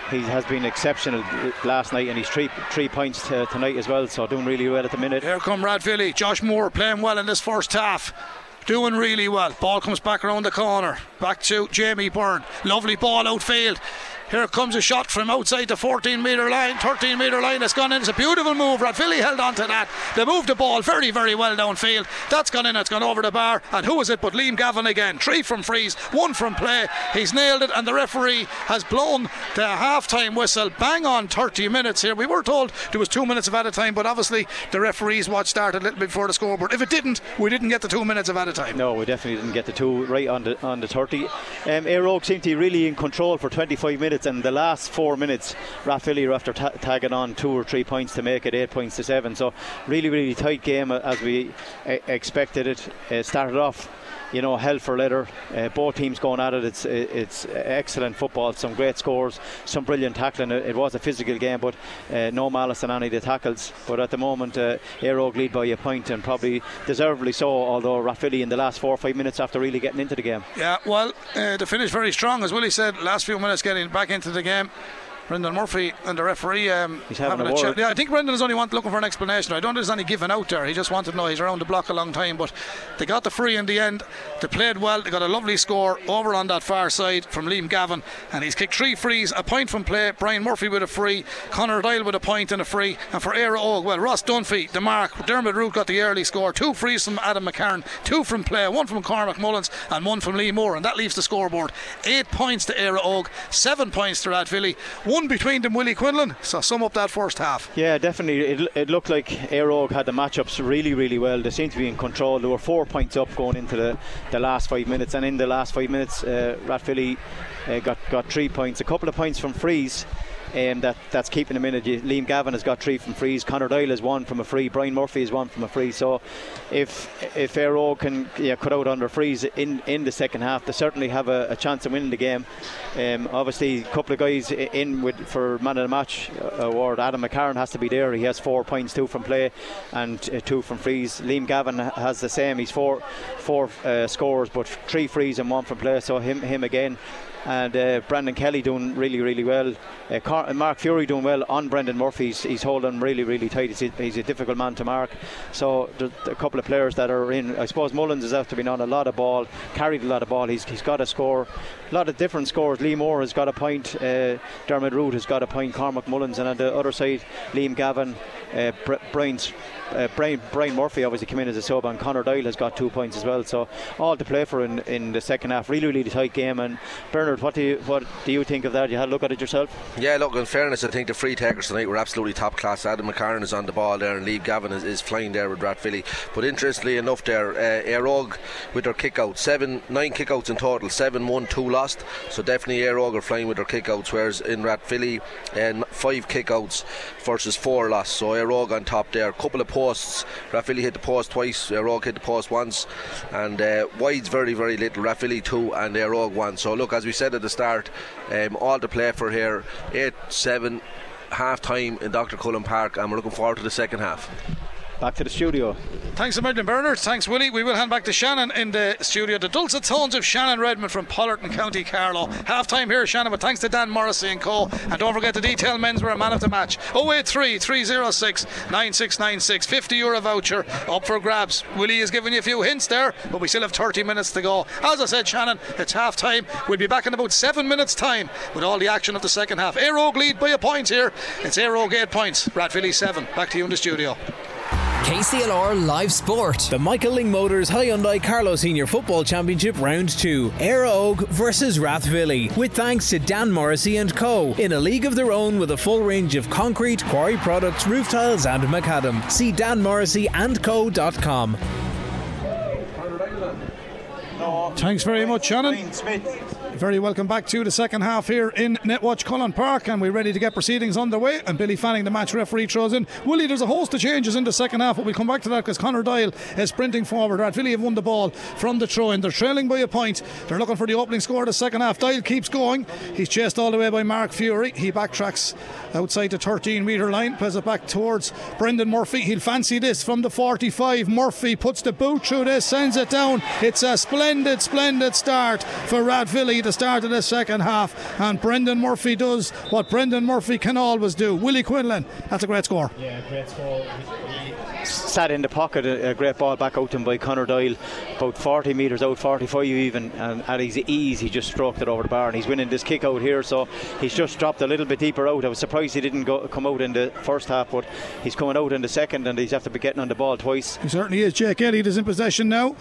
he has been exceptional last night and he's three three points to, tonight as well so doing really well at the minute. Here come Rathvilly Josh Moore playing well in this first half. Doing really well. Ball comes back around the corner. Back to Jamie Byrne. Lovely ball outfield here comes a shot from outside the 14 metre line, 13 metre line. It's gone in. It's a beautiful move. Rathvilly held on to that. They moved the ball very, very well downfield. That's gone in. It's gone over the bar. And who is it but Liam Gavin again? Three from freeze, one from play. He's nailed it, and the referee has blown the half time whistle. Bang on 30 minutes here. We were told there was two minutes of added time, but obviously the referee's watch started a little bit before the scoreboard. If it didn't, we didn't get the two minutes of added time. No, we definitely didn't get the two right on the on the 30. Um, seemed to be really in control for 25 minutes, and the last four minutes, are after ta- tagging on two or three points to make it eight points to seven. So really, really tight game as we uh, expected it. Uh, started off you know, hell for leather. Uh, both teams going at it. It's it's excellent football. Some great scores, some brilliant tackling. It, was a physical game, but uh, no malice in any of the tackles. But at the moment, uh, lead by a point and probably deservedly so. Although Rathvilly in the last four or five minutes after really getting into the game. Yeah, well, uh, the finish very strong, as Willie said. Last few minutes getting back into the game. Brendan Murphy and the referee um, he's having, having a, a chat. Yeah, I think Brendan is only want, looking for an explanation. I don't think there's any giving out there. He just wanted to know he's around the block a long time, but they got the free in the end. They played well. They got a lovely score over on that far side from Liam Gavin, and he's kicked three frees, a point from play. Brian Murphy with a free, Connor Doyle with a point and a free, and for Éire Óg, well, Ross Dunphy, the mark. Dermot Root got the early score. Two frees from Adam McCarran, two from play, one from Cormac Mullins, and one from Lee Moore, and that leaves the scoreboard eight points to Éire Óg, seven points to Rathvilly, one between them. Willie Quinlan. So sum up that first half. Yeah, definitely. It, it looked like Óg had the matchups really, really well. They seemed to be in control. They were four points up going into the, the last five minutes, and in the last five minutes, uh, Rathvilly uh, got got three points, a couple of points from frees um, that that's keeping him in it. Liam Gavin has got three from frees. Connor Doyle has one from a free. Brian Murphy has one from a free. So if if Óg can yeah, cut out under frees in, in the second half, they certainly have a, a chance of winning the game. Um, obviously, a couple of guys in with for man of the match uh, award. Adam McCarran has to be there. He has four points, two from play and uh, two from frees. Liam Gavin has the same. He's four four uh, scores, but three frees and one from play. So him him again and uh, Brandon Kelly doing really, really well. Uh, Car- Mark Fury doing well on Brendan Murphy. He's, he's holding really, really tight. He's a, he's a, difficult man to mark. So a couple of players that are in. I suppose Mullins is after being on a lot of ball, carried a lot of ball. He's, he's got a score, a lot of different scores. Lee Moore has got a point. Uh, Dermot Root has got a point. Cormac Mullins, and on the other side, Liam Gavin uh, Brian's uh, Brian, Brian Murphy obviously came in as a sub, and Connor Doyle has got two points as well. So all to play for in, in the second half. Really, really tight game. And Bernard, what do you what do you think of that? You had a look at it yourself? Yeah, look. In fairness, I think the free takers tonight were absolutely top class. Adam McCarron is on the ball there, and Lee Gavin is, is flying there with Rathvilly. But interestingly enough, there uh, Éire Óg with their kick out seven, nine kickouts in total, seven won, two lost. So definitely Éire Óg are flying with their kickouts, whereas in Rathvilly, and uh, five kickouts versus four lost. So Éire Óg on top there. A couple of posts. Rathvilly hit the post twice, Éire Óg hit the post once, and uh, wide's very, very little. Rathvilly two and Éire Óg one. So look, as we said at the start, um, all to play for here. Eight, seven, half time in Dr. Cullen Park, and we're looking forward to the second half. Back to the studio. Thanks a million, Bernard. Thanks, Willie. We will hand back to Shannon in the studio. The dulcet tones of Shannon Redmond from Pollerton, County Carlow. Half time here, Shannon, but thanks to Dan Morrissey and Co. And don't forget the detail men's were a man of the match. 083 306 9696. 50 euro voucher up for grabs. Willie is giving you a few hints there, but we still have 30 minutes to go. As I said, Shannon, it's half time. We'll be back in about seven minutes' time with all the action of the second half. Óg lead by a point here. It's 8 points. Rathvilly 7. Back to you in the studio. KCLR Live Sport. The Michael Lyng Motors Hyundai Carlow Senior Football Championship Round 2. Éire Óg versus Rathvilly. With thanks to Dan Morrissey and Co. In a league of their own with a full range of concrete, quarry products, roof tiles and macadam. See danmorrisseyandco.com. Thanks very much, Shannon. Very welcome back to the second half here in Netwatch Cullen Park, and we're ready to get proceedings underway. And Billy Fanning, the match referee, throws in. Willie, there's a host of changes in the second half, but we'll come back to that because Connor Doyle is sprinting forward. Rathvilly have won the ball from the throw in. They're trailing by a point. They're looking for the opening score of the second half. Doyle keeps going. He's chased all the way by Mark Fury. He backtracks outside the 13 metre line, plays it back towards Brendan Murphy. He'll fancy this from the 45. Murphy puts the boot through this, sends it down. It's a splendid, splendid start for Rathvilly the start of the second half. And Brendan Murphy does what Brendan Murphy can always do. Willie Quinlan, that's a great score. Yeah, great score. Sat in the pocket, a, a great ball back out to him by Connor Doyle, about 40 metres out, 45 even, and at his ease he just stroked it over the bar, and he's winning this kick out here. So he's just dropped a little bit deeper out. I was surprised he didn't go, come out in the first half, but he's coming out in the second, and he's after be getting on the ball twice. He certainly is. Jake Elliott is in possession now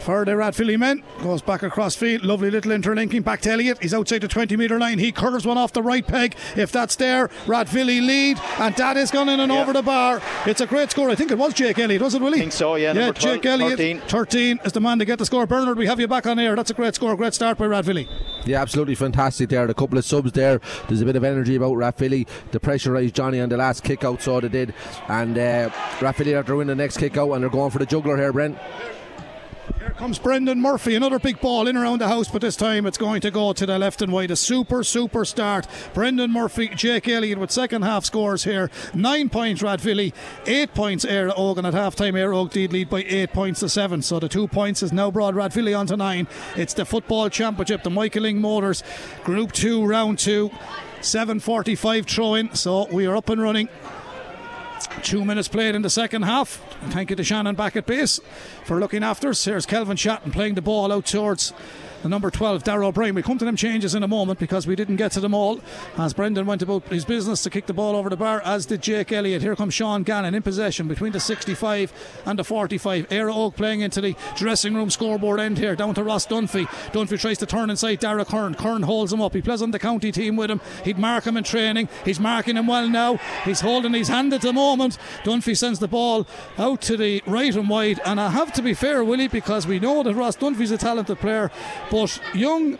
for the Rathvilly men. Goes back across field. Lovely little interlinking back to Elliott. He's outside the 20 metre line. He curves one off the right peg. If that's there, Rathvilly lead. And that is gone in and yeah. over the bar. It's a great score. I think it was Jake Elliott, was it, Willie? I think so, yeah. Yeah, 12, Jake Elliott. 13. 13 is the man to get the score. Bernard, we have you back on air. That's a great score. Great start by Rathvilly. Yeah, absolutely fantastic there. A couple of subs there. There's a bit of energy about Rathvilly. The pressurised Johnny on the last kick out, so they did. And uh, Rathvilly are to win the next kick out, and they're going for the juggler here, Brent. Comes Brendan Murphy, another big ball in around the house, but this time it's going to go to the left and wide. A super, super start. Brendan Murphy, Jake Elliott with second half scores here. Nine points Rathvilly, eight points Éire Ogan at half time Éire Óg did lead by eight points to seven. So the two points is now brought Rathvilly on to nine. It's the football championship, the Michael Lyng Motors, Group 2, Round 2. 7.45 throw in, so we are up and running. Two minutes played in the second half. Thank you to Shannon back at base for looking after us. Here's Kelvin Chatton playing the ball out towards the number 12, Darragh O'Brien. We come to them changes in a moment because we didn't get to them all. As Brendan went about his business to kick the ball over the bar, as did Jake Elliott. Here comes Sean Gannon in possession between the 65 and the 45. Éire Óg playing into the dressing room scoreboard end here, down to Ross Dunphy. Dunphy tries to turn inside Dara Kern. Kern holds him up. He plays on the county team with him. He'd mark him in training. He's marking him well now. He's holding his hand at the moment. Dunphy sends the ball out to the right and wide. And I have to be fair, Willie, because we know that Ross Dunphy's a talented player, but young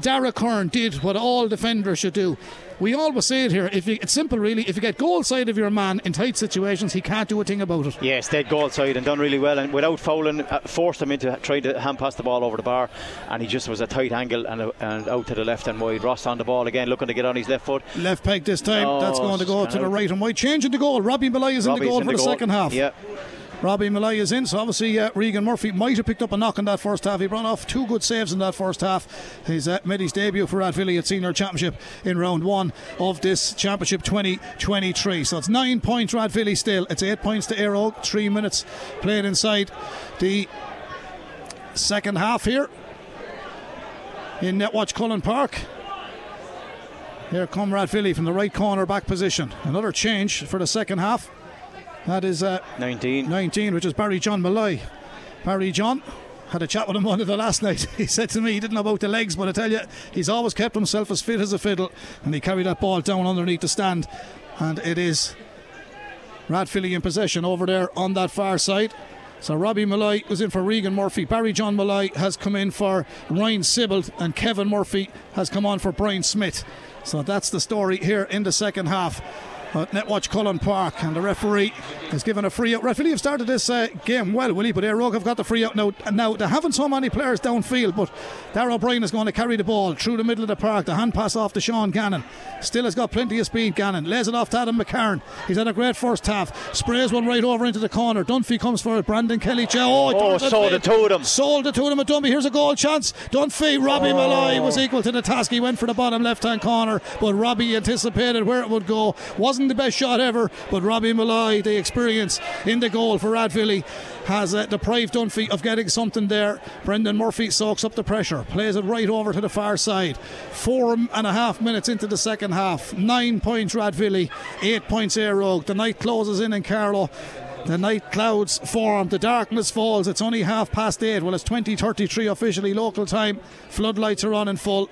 Dara Kern did what all defenders should do. We always say it here. If you, it's simple, really. If you get goal side of your man in tight situations, he can't do a thing about it. Yeah, stayed goal side and done really well, and without fouling, uh, forced him into trying to hand pass the ball over the bar, and he just was a tight angle and, uh, and out to the left and wide. Ross on the ball again, looking to get on his left foot. Left peg this time. Oh, That's going to go to the right and wide. Changing the goal. Robbie Malloy is Robbie's in the goal in for the, the, goal. second half. Yeah. Robbie Malloy is in, so obviously uh, Regan Murphy might have picked up a knock in that first half. He brought off two good saves in that first half. He's uh, made his debut for Rathvilly at Senior Championship in round one of this Championship 2023. So it's nine points Rathvilly still. It's eight points to Óg. Three minutes played inside the second half here in Netwatch Cullen Park. Here come Rathvilly from the right corner back position. Another change for the second half. That is uh, 19. 19, which is Barry John Malloy. Barry John had a chat with him one of the last night. He said to me he didn't know about the legs, but I tell you, he's always kept himself as fit as a fiddle, and he carried that ball down underneath the stand, and it is Rathvilly in possession over there on that far side. So Robbie Malloy was in for Regan Murphy. Barry John Malloy has come in for Ryan Sibbald, and Kevin Murphy has come on for Brian Smith. So that's the story here in the second half at Netwatch Cullen Park, and the referee has given a free out. Referee have started this uh, game well, will he? But Éire Óg have got the free out now. Now they haven't so many players downfield, but Darragh O'Brien is going to carry the ball through the middle of the park. The hand pass off to Sean Gannon. Still has got plenty of speed. Gannon lays it off to Adam McCarn. He's had a great first half. Sprays one right over into the corner. Dunphy comes for it. Brandon Kelly. Oh, oh sold it to them. Sold it to them at Dunphy. Here's a goal chance. Dunphy. Robbie oh. Malloy was equal to the task. He went for the bottom left hand corner, but Robbie anticipated where it would go. Wasn't the best shot ever, but Robbie Malloy, the experience in the goal for Rathvilly, has uh, deprived Dunphy of getting something there. Brendan Murphy soaks up the pressure, plays it right over to the far side. Four and a half minutes into the second half. Nine points Rathvilly, eight points Éire Óg. The night closes in in Carlow. The night clouds form, the darkness falls. It's only half past eight. Well, it's 20:33 officially local time. Floodlights are on in full.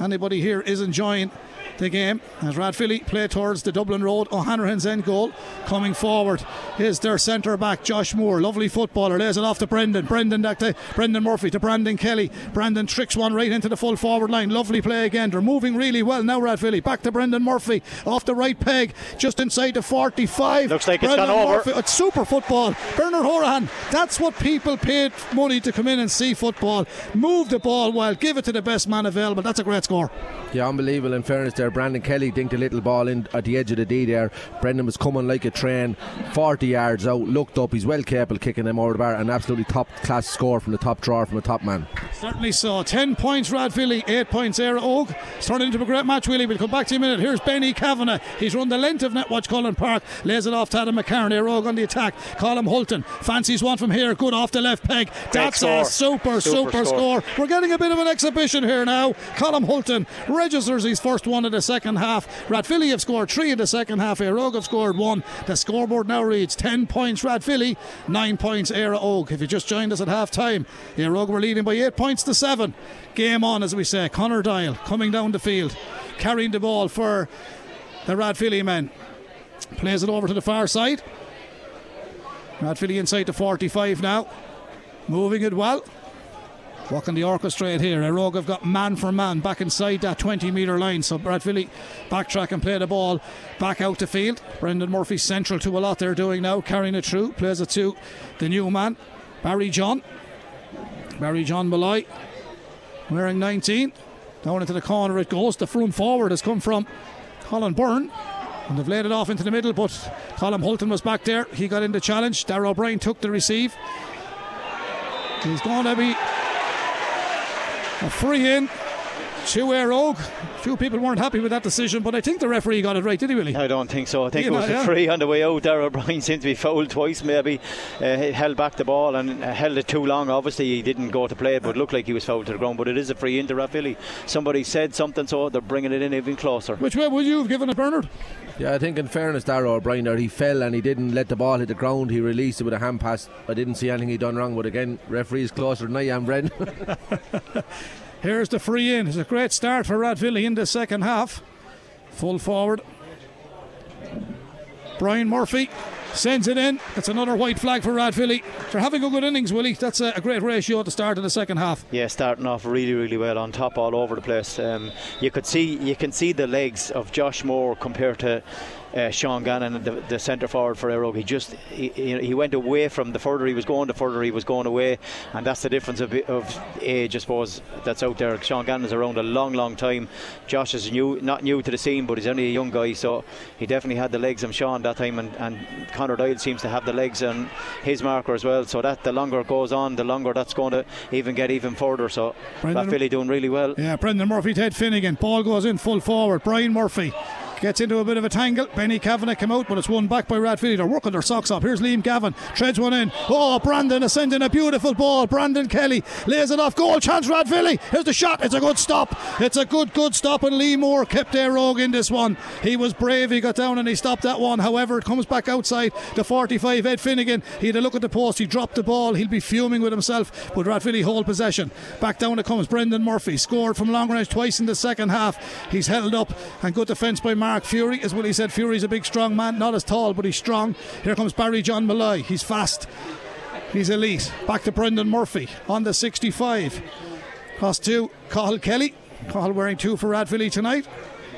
Anybody here is enjoying the game as Rathvilly play towards the Dublin Road. O'Hanrahan's end goal coming forward is their centre back Josh Moore. Lovely footballer. Lays it off to Brendan. Brendan back to Brendan Murphy to Brandon Kelly. Brandon tricks one right into the full forward line. Lovely play again. They're moving really well now. Rathvilly back to Brendan Murphy off the right peg just inside the 45. Looks like Brendan it's gone Murphy. over. It's super football. Bernard Horahan. That's what people paid money to come in and see football. Move the ball well. Give it to the best man available. That's a great score. Yeah, unbelievable. In fairness, there, Brandon Kelly dinked a little ball in at the edge of the D there. Brendan was coming like a train, 40 yards out, looked up. He's well capable kicking them over the bar. An absolutely top class score from the top drawer from the top man. Certainly so. 10 points Rathvilly, 8 points Éire Óg. It's turned into a great match, Willie. We'll come back to you in a minute. Here's Benny Kavanagh. He's run the length of Netwatch Cullen Park, lays it off to Adam McCarron. Éire Óg on the attack. Colin Hulton fancies one from here. Good off the left peg. That's a super, super, super score. score. We're getting a bit of an exhibition here now. Colin Hulton registers his first one of the second half. Rathvilly have scored three in the second half. Óg have scored one. The scoreboard now reads 10 points Rathvilly, 9 points Óg. If you just joined us at half time, Éire Óg were leading by 8 points to 7. Game on, as we say. Connor Doyle coming down the field, carrying the ball for the Rathvilly men. Plays it over to the far side. Rathvilly inside the 45 now. Moving it well. Walking the orchestrate here. Óg have got man for man back inside that 20 metre line. So Brad Rathvilly backtrack and play the ball back out the field. Brendan Murphy central to a lot they're doing now, carrying it through. Plays it to the new man, Barry John. Barry John Malloy wearing 19. Down into the corner it goes. The front forward has come from Collie Byrne. And they've laid it off into the middle, but Colin Hulton was back there. He got in the challenge. Darragh O'Brien took the receive. He's going to be a free in to Éire Óg. A few people weren't happy with that decision, but I think the referee got it right, did he really? I don't think so. I think you it was know, a yeah. free on the way out. Darragh O'Brien seemed to be fouled twice, maybe. Uh, he held back the ball and uh, held it too long. Obviously, he didn't go to play it, but looked like he was fouled to the ground. But it is a free into Rathvilly. Somebody said something, so they're bringing it in even closer. Which way would you have given it, Bernard? Yeah, I think in fairness, Darragh O'Brien, there, he fell and he didn't let the ball hit the ground. He released it with a hand pass. I didn't see anything he done wrong, but again, referee is closer than I am, Bren. Here's the free in. It's a great start for Rathvilly in the second half. Full forward. Brian Murphy sends it in. That's another white flag for Rathvilly. They're having a good innings, Willie. That's a, a, great ratio at the start of the second half. Yeah, starting off really, really well on top all over the place. Um, you could see you can see the legs of Josh Moore compared to uh, Sean Gannon, the, the centre forward for Óg. He just he, he went away from the further he was going, the further he was going away, and that's the difference of, of age, I suppose, that's out there. Sean Gannon is around a long, long time. Josh is new, not new to the scene, but he's only a young guy, so he definitely had the legs of Sean that time, and, and Conor Doyle seems to have the legs and his marker as well. So that the longer it goes on, the longer that's going to even get even further. So Brendan, that Philly doing really well. Yeah, Brendan Murphy, Ted Finnegan, ball goes in full forward. Brian Murphy gets into a bit of a tangle. Benny Kavanagh came out, but it's won back by Rathvilly. They're working their socks up. Here's Liam Gavin, treads one in. Oh, Brandon is sending a beautiful ball. Brandon Kelly lays it off. Goal chance, Rathvilly. Here's the shot. It's a good stop. It's a good, good stop. And Lee Moore kept Éire Óg in this one. He was brave. He got down and he stopped that one. However, it comes back outside the 45. Ed Finnegan, he had a look at the post. He dropped the ball. He'll be fuming with himself. But Rathvilly hold possession. Back down it comes. Brendan Murphy scored from long range twice in the second half. He's held up and good defence by Mark Fury. As Willie said, Fury's a big, strong man. Not as tall, but he's strong. Here comes Barry John Malloy. He's fast. He's elite. Back to Brendan Murphy on the 65. Cost two, Cahill Kelly. Cahill wearing two for Rathvilly tonight.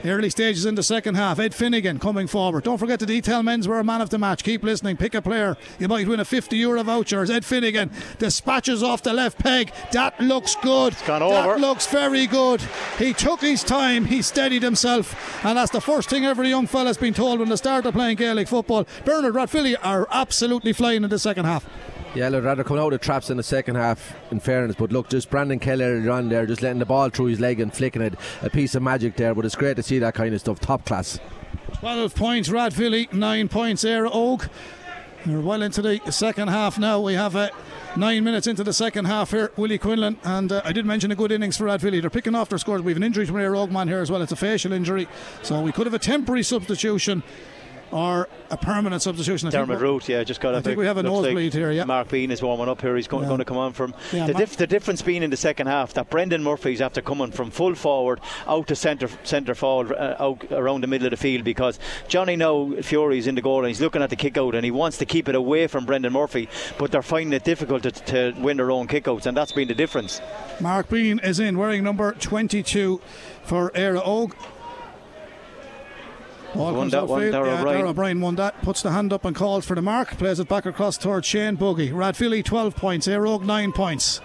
Early stages in the second half. Ed Finnegan coming forward. Don't forget to detail men's were a man of the match. Keep listening. Pick a player. You might win a 50 euro voucher. Ed Finnegan dispatches off the left peg. That looks good. It's gone that looks very good. He took his time. He steadied himself. And that's the first thing every young fella's been told when they started playing Gaelic football. Bernard Rathvilly are absolutely flying in the second half. Yeah, look, rather coming out of traps in the second half, in fairness. But look, just Brandon Kelly earlier on there, just letting the ball through his leg and flicking it. A piece of magic there, but it's great to see that kind of stuff. Top class. 12 points, Rathvilly, 9 points, Éire Óg. We're well into the second half now. We have uh, nine minutes into the second half here, Willie Quinlan. And uh, I did mention a good innings for Rathvilly. They're picking off their scores. We have an injury from Éire Óg man here as well. It's a facial injury. So we could have a temporary substitution or a permanent substitution. I think Dermot Root, yeah, just got I think we have a looks like nosebleed here, yeah. Mark Bean is warming up here. He's going, Yeah. going to come on from Yeah, the, dif- the difference being in the second half that Brendan Murphy's after coming from full forward out to centre centre forward uh, out around the middle of the field because Johnny now Fury's in the goal and he's looking at the kick out and he wants to keep it away from Brendan Murphy, but they're finding it difficult to, to win their own kickouts and that's been the difference. Mark Bean is in wearing number 22 for Éire Óg. Ball Won comes that one, yeah, O'Brien. Won that. Puts the hand up and calls for the mark. Plays it back across towards Shane Buggy. Rathvilly 12 points. Éire 9 points.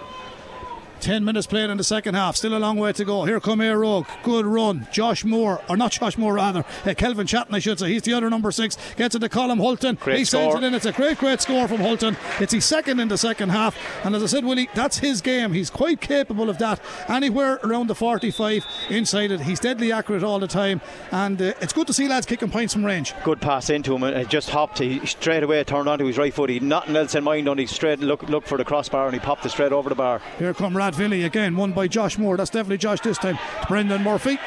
10 minutes played in the second half. Still a long way to go. Here come Éire Rogue. Good run. Josh Moore, or not Josh Moore rather. Uh, Kelvin Chatton, I should say. He's the other number six. Gets it to Colin Hulton. Great he sends it in. It's a great, great score from Hulton. It's his second in the second half. And as I said, Willie, that's his game. He's quite capable of that. Anywhere around the 45 inside it. He's deadly accurate all the time. And uh, it's good to see lads kicking points from range. Good pass into him and it just hopped. He straight away turned onto his right foot. He had nothing else in mind. on Only straight look look for the crossbar and he popped it straight over the bar. Here come Rathvilly again, won by Josh Moore. That's definitely Josh this time. Brendan Murphy.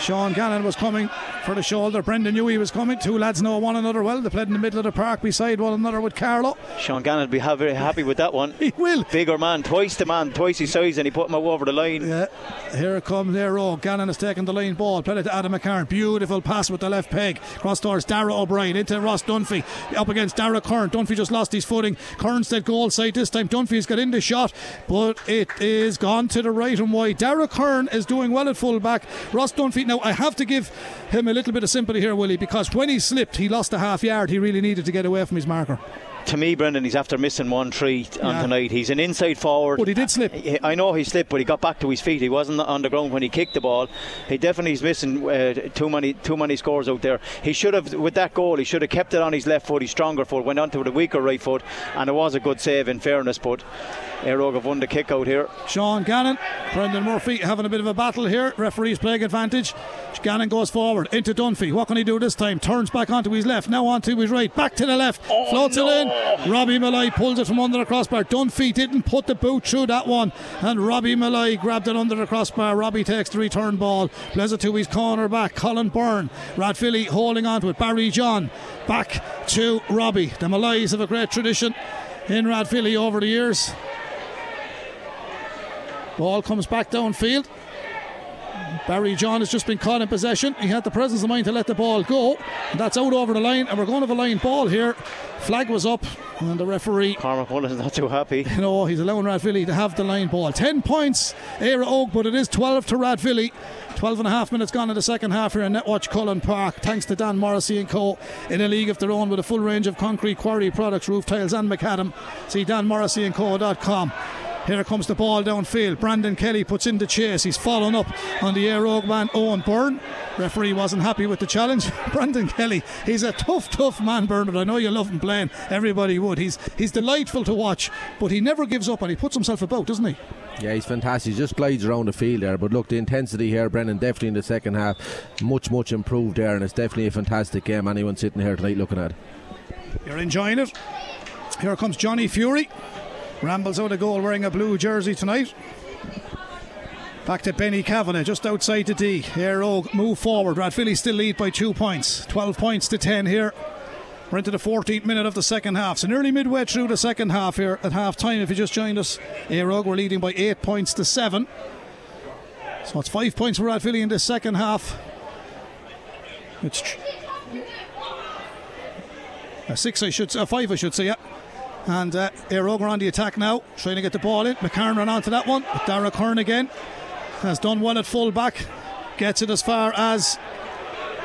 Sean Gannon was coming for the shoulder. Brendan knew he was coming. Two lads know one another well. They played in the middle of the park beside one another with Carlow. Sean Gannon will be very happy with that one. He will. Bigger man, twice the man, twice his size, and he put him over the line. Yeah, here it comes there. Oh, Gannon has taken the line ball. Played it to Adam McCarn. Beautiful pass with the left peg. Cross towards Darragh O'Brien into Ross Dunphy. Up against Dara Kern. Dunphy just lost his footing. Kern's dead goal side this time. Dunphy's got in the shot, but it is gone to the right and wide. Dara Kern is doing well at full back. Ross Dunphy. Now, I have to give him a little bit of sympathy here, Willie, because when he slipped, he lost a half yard. He really needed to get away from his marker. To me, Brendan, he's after missing one tree t- on Yeah. tonight. He's an inside forward. But he did slip. I know he slipped, but he got back to his feet. He wasn't on the ground when he kicked the ball. He definitely is missing uh, too many too many scores out there. He should have, with that goal, he should have kept it on his left foot, his stronger foot, went onto the weaker right foot, and it was a good save in fairness. But Éire Óg have won the kick out here. Sean Gannon, Brendan Murphy having a bit of a battle here. Referee's playing advantage. Gannon goes forward into Dunphy. What can he do this time? Turns back onto his left, now onto his right, back to the left, floats it in. Robbie Malloy pulls it from under the crossbar. Dunphy didn't put the boot through that one, and Robbie Malloy grabbed it under the crossbar. Robbie takes the return ball, it to his corner back. Collie Byrne, Rathvilly holding on to it. Barry John back to Robbie. The Malloys have a great tradition in Rathvilly over the years. Ball comes back downfield. Barry John has just been caught in possession. He had the presence of mind to let the ball go. And that's out over the line, and we're going to have a line ball here. Flag was up, and the referee, Cormac Mullen's not too happy. you know, he's allowing Rathvilly to have the line ball. 10 points, Éire Óg, but it is 12 to Rathvilly. 12 and a half minutes gone in the second half here in Netwatch Cullen Park. Thanks to Dan Morrissey and Co. in a league of their own with a full range of concrete quarry products, roof tiles, and macadam. See danmorrisseyandco.com. Here comes the ball downfield. Brandon Kelly puts in the chase. He's following up on the Éire Óg man, Owen Byrne. Referee wasn't happy with the challenge. Brandon Kelly, he's a tough, tough man, Bernard. I know you love him playing. Everybody would. He's he's delightful to watch, but he never gives up and he puts himself about, doesn't he? Yeah, he's fantastic. He just glides around the field there. But look, the intensity here, Brendan, definitely in the second half, much, much improved there, and it's definitely a fantastic game. Anyone sitting here tonight looking at. You're enjoying it. Here comes Johnny Fury. Rambles out a goal wearing a blue jersey tonight. Back to Benny Kavanagh just outside the D. Óg move forward. Rathvilly still lead by two points. 12 points to 10 here. We're into the 14th minute of the second half. So nearly midway through the second half here at half time. If you just joined us, Éire we're leading by eight points to seven. So it's five points for Rathvilly in the second half. It's uh, six, I should say, a five, I should say, yeah. And uh, Éire Óg are on the attack now, trying to get the ball in. McCarn ran onto that one, but Dara Kern again has done well at full back. Gets it as far as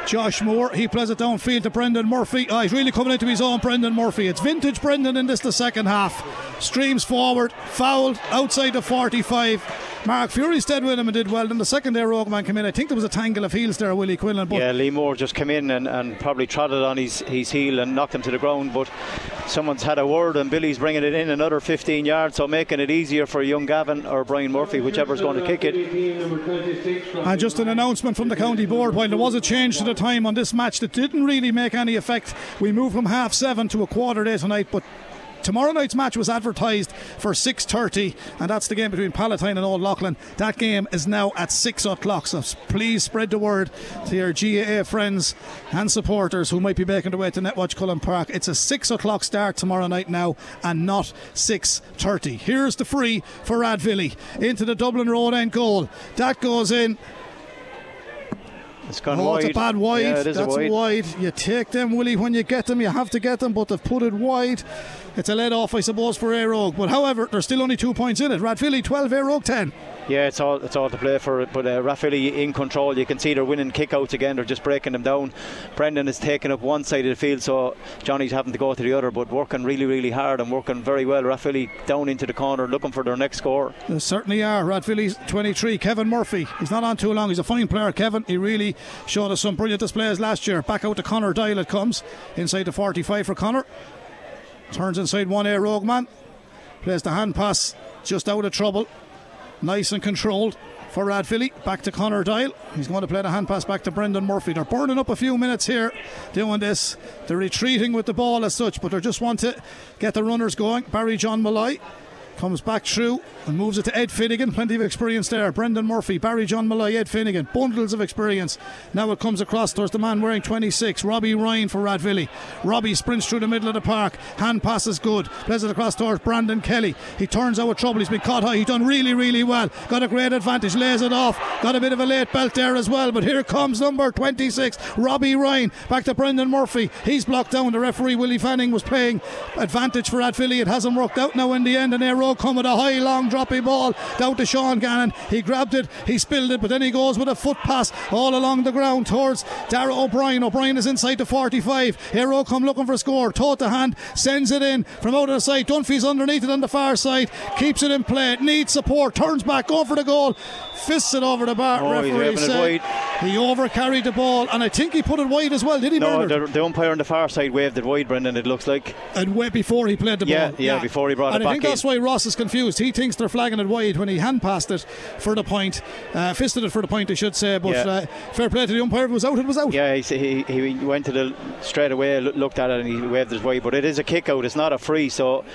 Josh Moore. He plays it downfield to Brendan Murphy. Oh, he's really coming into his own, Brendan Murphy. It's vintage Brendan in this, the second half. Streams forward, fouled outside the 45. Mark Fury stayed with him and did well. Then the second there, Ogman came in. I think there was a tangle of heels there, Willie Quinlan. But yeah, Lee Moore just came in and, and probably trotted on his, his heel and knocked him to the ground. But someone's had a word, and Billy's bringing it in another 15 yards, so making it easier for young Gavin or Brian Murphy, whichever's going to kick it. And just an announcement from the county board while there was a change to the time on this match that didn't really make any effect, we moved from half seven to a quarter day tonight, but tomorrow night's match was advertised for 6.30 and that's the game between Palatine and Old Leighlin. That game is now at 6 o'clock so please spread the word to your GAA friends and supporters who might be making their way to Netwatch Cullen Park. It's a 6 o'clock start tomorrow night now and not 6.30 here's the free for Rathvilly into the Dublin Road end goal. That goes in It's gone oh, wide. it's a bad wide. Yeah, is a That's wide. You take them, Willie, when you get them. You have to get them, but they've put it wide. It's a let off, I suppose, for Éire Óg. But however, there's still only two points in it. Rathvilly 12, Éire Óg 10. Yeah, it's all it's all to play for. But uh, in control. You can see they're winning kickouts again. They're just breaking them down. Brendan is taking up one side of the field, so Johnny's having to go to the other. But working really, really hard and working very well. Rathvilly down into the corner, looking for their next score. They certainly are. Rathvilly's 23. Kevin Murphy. He's not on too long. He's a fine player, Kevin. He really showed us some brilliant displays last year. Back out to Connor Doyle it comes. Inside the 45 for Connor. Turns inside one A Rogue man. Plays the hand pass just out of trouble. Nice and controlled for Rathvilly. Back to Connor Doyle. He's going to play the hand pass back to Brendan Murphy. They're burning up a few minutes here doing this. They're retreating with the ball as such, but they just want to get the runners going. Barry John Malloy comes back through and moves it to Ed Finnegan. Plenty of experience there. Brendan Murphy, Barry John Malloy, Ed Finnegan. Bundles of experience. Now it comes across towards the man wearing 26, Robbie Ryan for Rathvilly. Robbie sprints through the middle of the park. Hand pass is good. Plays it across towards Brandon Kelly. He turns out with trouble. He's been caught high. He's done really, really well. Got a great advantage. Lays it off. Got a bit of a late belt there as well. But here comes number 26, Robbie Ryan. Back to Brendan Murphy. He's blocked down. The referee, Willie Fanning, was playing advantage for Rathvilly. It hasn't worked out now in the end. And Aero come with a high, long, droppy ball down to Sean Gannon. He grabbed it, he spilled it, but then he goes with a foot pass all along the ground towards Darragh O'Brien. O'Brien is inside the 45. Hero come looking for a score. Toe to hand, sends it in from out of the side. Dunphy's underneath it on the far side, keeps it in play, needs support, turns back, going for the goal, fists it over the bar. Oh, Referee said he overcarried the ball, and I think he put it wide as well, did he, No, the, the umpire on the far side waved it wide, Brendan. It looks like. and way before he played the Yeah, ball. yeah, yeah, before he brought and it I think back that's in. why Ross is confused. He thinks they're flagging it wide when he hand passed it for the point, uh, fisted it for the point, I should say. But Yeah. uh, fair play to the umpire. If it was out, it was out. Yeah, he, he, he went to the straight away, looked at it, and he waved his way. But it is a kick out. It's not a free, so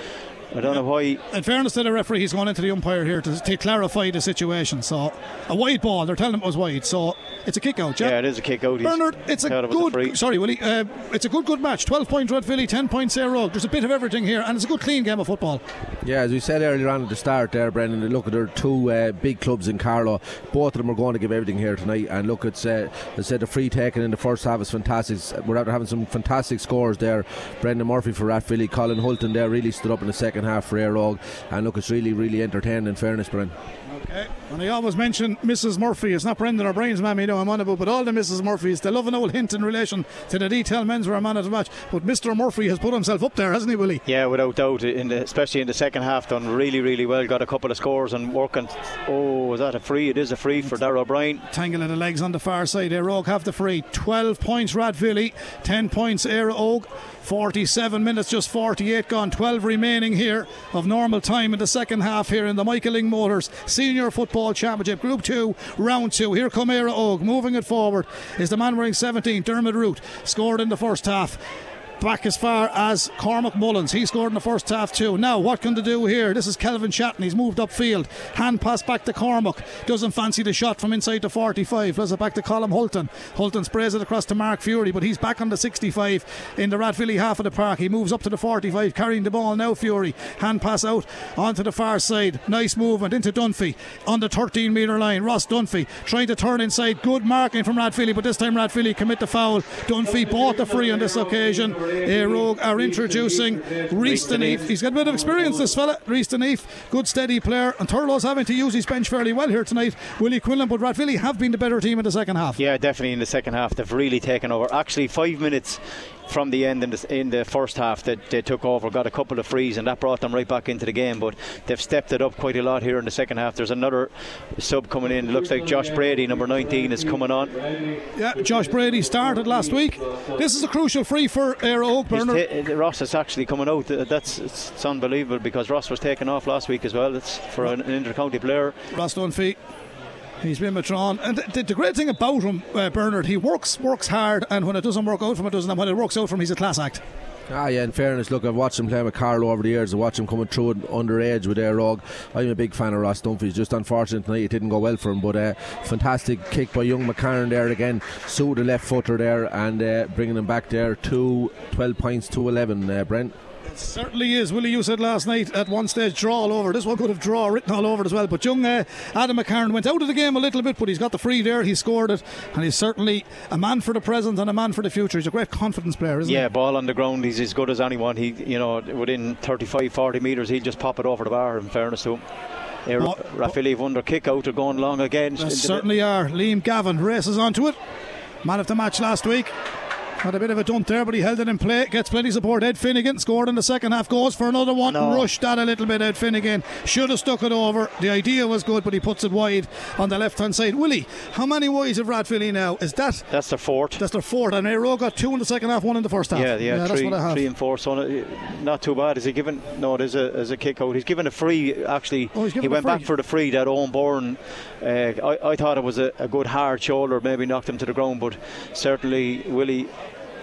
I don't know why. In fairness to the referee, he's gone into the umpire here to, to clarify the situation. So a wide ball, they're telling him it was wide. So it's a kick out. Yeah, Yeah, it is a kick out. Bernard, it's a out it with good. Sorry, Willie. Uh, it's a good, good match. Twelve points Philly, ten points Air Road. There's a bit of everything here, and it's a good, clean game of football. Yeah, as we said earlier on at the start there, Brendan, look, there are two uh, big clubs in Carlow. Both of them are going to give everything here tonight. And look, it's, uh, as I said, the free taking in the first half is fantastic. We're after having some fantastic scores there. Brendan Murphy for Rathvilly, Colin Hulton there really stood up in the second half for Éire Óg. And look, it's really, really entertaining in fairness, Brendan. Okay, And I always mention Mrs. Murphy. It's not Brendan or Brian's mammy, you know I'm on about, but all the Mrs. Murphys, they love an old hint in relation to the detail men's were a man of the match. But Mr. Murphy has put himself up there, hasn't he, Willie? Yeah, without doubt. In the, especially in the second half, done really, really well. Got a couple of scores and working. Oh, is that a free? It is a free for Darrell O'Brien. Tangling the legs on the far side. There, Oak have the free. 12 points, Rathvilly. 10 points, Éire Óg. 47 minutes, just 48 gone. 12 remaining here of normal time in the second half here in the Michael Lyng Motors Senior Football Championship, Group 2, Round 2. Here come Éire Óg. Moving it forward is the man wearing 17, Dermot Root. Scored in the first half back as far as Cormac Mullins. He scored in the first half too. Now, what can they do here? This is Kelvin Chatton. He's moved upfield. Hand pass back to Cormac. Doesn't fancy the shot from inside the 45. Does it back to Colin Hulton. Hulton sprays it across to Mark Fury, but he's back on the 65 in the Rathvilly half of the park. He moves up to the 45, carrying the ball now. Fury. Hand pass out onto the far side. Nice movement into Dunphy on the 13 metre line. Ross Dunphy trying to turn inside. Good marking from Rathvilly, but this time Rathvilly commit the foul. Dunphy bought the free on this occasion. Óg are introducing Reese Deneef. He's got a bit of experience, this fella, Reese Deneef. Good, steady player. And Turlough's having to use his bench fairly well here tonight. Willie Quinlan, but Rathvilly have been the better team in the second half. Yeah, definitely in the second half. They've really taken over. Actually, five minutes from the end in the, in the first half that they took over, got a couple of frees, and that brought them right back into the game. But they've stepped it up quite a lot here in the second half. There's another sub coming in. It looks like Josh Brady, number 19, is coming on. Yeah, Josh Brady started last week. This is a crucial free for uh, Óg, Bernard. Ta- uh, Ross is actually coming out. Uh, that's it's, it's, unbelievable because Ross was taken off last week as well. It's for an, an inter-county player. Ross Dunphy. He's been withdrawn, and the, the, great thing about him, uh, Bernard, he works works hard, and when it doesn't work out for him, it doesn't. And when it works out for him, he's a class act. Ah, yeah, in fairness, look, I've watched him play with Carlow over the years. I watched him coming through underage with Éire Óg. I'm a big fan of Ross Dunphy. It's just unfortunate tonight it didn't go well for him, but uh, fantastic kick by young McCarron there again. Sue the left footer there and uh, bringing him back there to 12 points to 11, uh, Brent. Certainly is. Willie, you said last night at one stage draw all over. This one could have draw written all over it as well. But young uh, Adam McCarron went out of the game a little bit, but he's got the free there. He scored it, and he's certainly a man for the present and a man for the future. He's a great confidence player, isn't yeah, he? Yeah, ball on the ground. He's as good as anyone. He, you know, within 35, 40 metres, he'll just pop it over the bar. In fairness to him. Yeah, oh, Rathvilly have under kick out. They're going long again. They certainly are. Liam Gavin races onto it. Man of the match last week. Had a bit of a dump there, but he held it in play. Gets plenty of support. Ed Finnegan scored in the second half. Goes for another one. No. Rushed that a little bit. Ed Finnegan should have stuck it over. The idea was good, but he puts it wide on the left hand side. Willie, how many wides have Rathvilly now? Is that that's their fourth? That's their fourth. And Óg got two in the second half, one in the first half. Yeah, yeah, yeah three, three and four. So not too bad. Is he given? No, it is a, is a kick out. He's given a free. Actually, oh, he went back for the free. That Owen Byrne. Uh, I, I thought it was a, a good hard shoulder. Maybe knocked him to the ground, but certainly Willie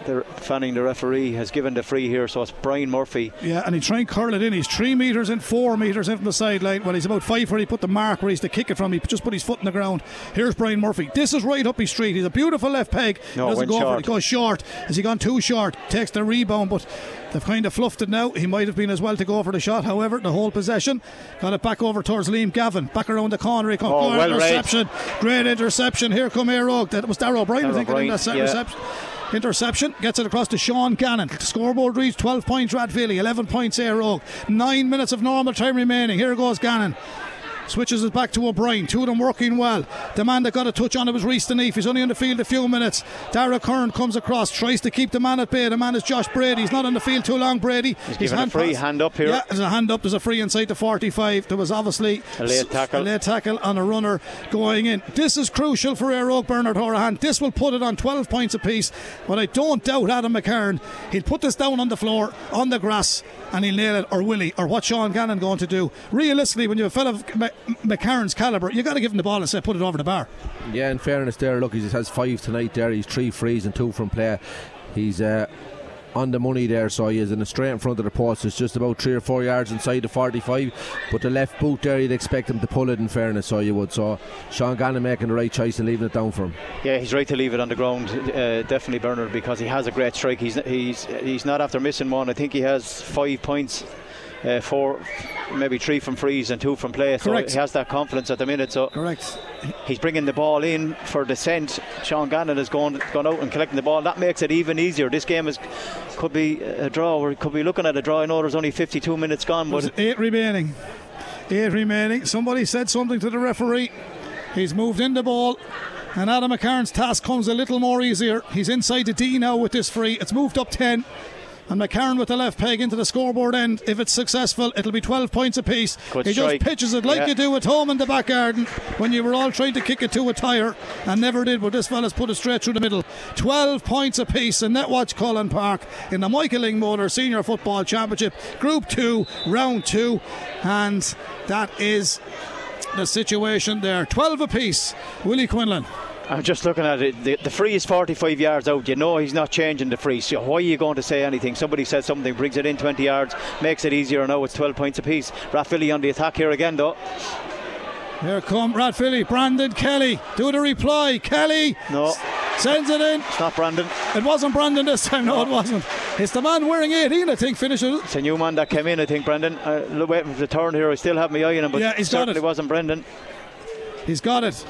the Fanning, the referee, has given the free here, so it's Brian Murphy. Yeah, and he tried and curl it in. He's three metres in, four metres in from the sideline. Well, he's about five where he put the mark where he's to kick it from. He just put his foot in the ground. Here's Brian Murphy. This is right up his street. He's a beautiful left peg. No, he doesn't go short. for it. He goes short. Has he gone too short? Takes the rebound, but they've kind of fluffed it now. He might have been as well to go for the shot. However, the whole possession got it back over towards Liam Gavin. Back around the corner. He comes. Oh, well interception. Great interception. Here come Éire Óg. That was Darragh O'Brien, I think, in that yeah. interception interception gets it across to Sean Gannon. Scoreboard reads 12 points Rathvilly, 11 points Éire Nine minutes of normal time remaining. Here goes Gannon. Switches it back to O'Brien. Two of them working well. The man that got a touch on it was Reese Deneef. He's only on the field a few minutes. Dara Kern comes across, tries to keep the man at bay. The man is Josh Brady. He's not on the field too long, Brady. He's, He's hand a free pass. hand up here. Yeah, there's a hand up. There's a free inside the 45. There was obviously a late tackle. A late tackle on a runner going in. This is crucial for Óg Bernard Horahan. This will put it on 12 points apiece. But I don't doubt Adam McCarron. He'll put this down on the floor, on the grass, and he'll nail it, or will he? Or what Sean Gannon going to do? Realistically, when you have a fellow of McCarron's calibre, you've got to give him the ball and say, put it over the bar. Yeah, in fairness, there, look, he just has five tonight. There, he's three frees and two from play. He's uh, on the money there, so he is in a straight in front of the post. It's just about three or four yards inside the 45. But the left boot there, you'd expect him to pull it. In fairness, so you would. So Sean Gannon making the right choice and leaving it down for him. Yeah, he's right to leave it on the ground, uh, definitely Bernard, because he has a great strike. He's he's he's not after missing one. I think he has five points uh, four, maybe three from frees and two from play. So he has that confidence at the minute. So Correct. He's bringing the ball in for descent. Sean Gannon has gone gone out and collecting the ball. That makes it even easier. This game is could be a draw. We could be looking at a draw. I know there's only 52 minutes gone, There's but eight remaining. Eight remaining. Somebody said something to the referee. He's moved in the ball. And Adam McCarn's task comes a little more easier. He's inside the D now with this free. It's moved up 10. And McCarn with the left peg into the scoreboard end. If it's successful, it'll be 12 points apiece. Good he strike. just pitches it like Yeah. you do at home in the back garden when you were all trying to kick it to a tyre and never did. But this fella's put it straight through the middle. 12 points apiece in Netwatch Cullen Park in the Michael Motor Senior Football Championship, Group 2, Round 2. And that is the situation there. 12 apiece. Willie Quinlan. I'm just looking at it. The, the free is 45 yards out. You know he's not changing the free. So why are you going to say anything? Somebody says something, brings it in 20 yards, makes it easier. Now it's 12 points apiece. Rathvilly on the attack here again, though. Here come Rathvilly, Brandon Kelly. Do the reply. Kelly No, sends it in. it's not Brandon. It wasn't Brandon this time. No, it wasn't. It's the man wearing 18, I think, finishes. It's a new man that came in, I think, Brandon. Uh, waiting for the turn here. I still have my eye on him, but Yeah, he's got certainly it. wasn't Brendan. He's got it.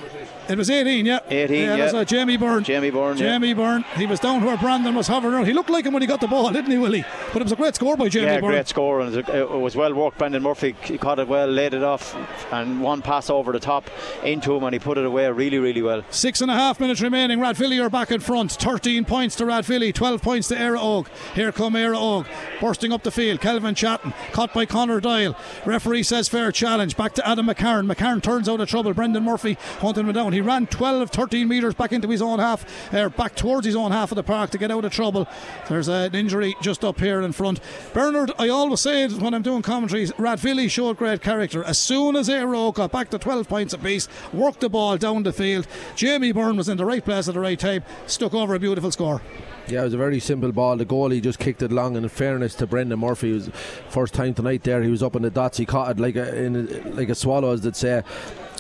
It was 18, yeah. 18, yeah. That's yeah. uh, Jamie Byrne. Jamie Byrne. Jamie Byrne. He was down where Brandon was hovering around. He looked like him when he got the ball, didn't he, Willie? But it was a great score by Jamie yeah, Byrne. great score, and it was- well worked. Brendan Murphy he caught it well, laid it off, and one pass over the top into him, and he put it away really, really well. Six and a half minutes remaining. Rathvilly are back in front. 13 points to Rathvilly, 12 points to Éire Óg. Here come Éire Óg, bursting up the field. Kelvin Chatton, caught by Connor Doyle. Referee says fair challenge. Back to Adam McCarn. McCarn turns out of trouble. Brendan Murphy hunting him down. He ran 12, 13 metres back into his own half, uh, back towards his own half of the park to get out of trouble. There's an injury just up here in front. Bernard, I always say it when I'm doing commentaries, Rathvilly showed great character. As soon as Aero got back to 12 points apiece, worked the ball down the field, Jamie Byrne was in the right place at the right time, stuck over a beautiful score. Yeah, it was a very simple ball. The goalie just kicked it long, and in fairness to Brendan Murphy, was first time tonight there. He was up in the dots. He caught it like a in a, like a swallow, as they'd say,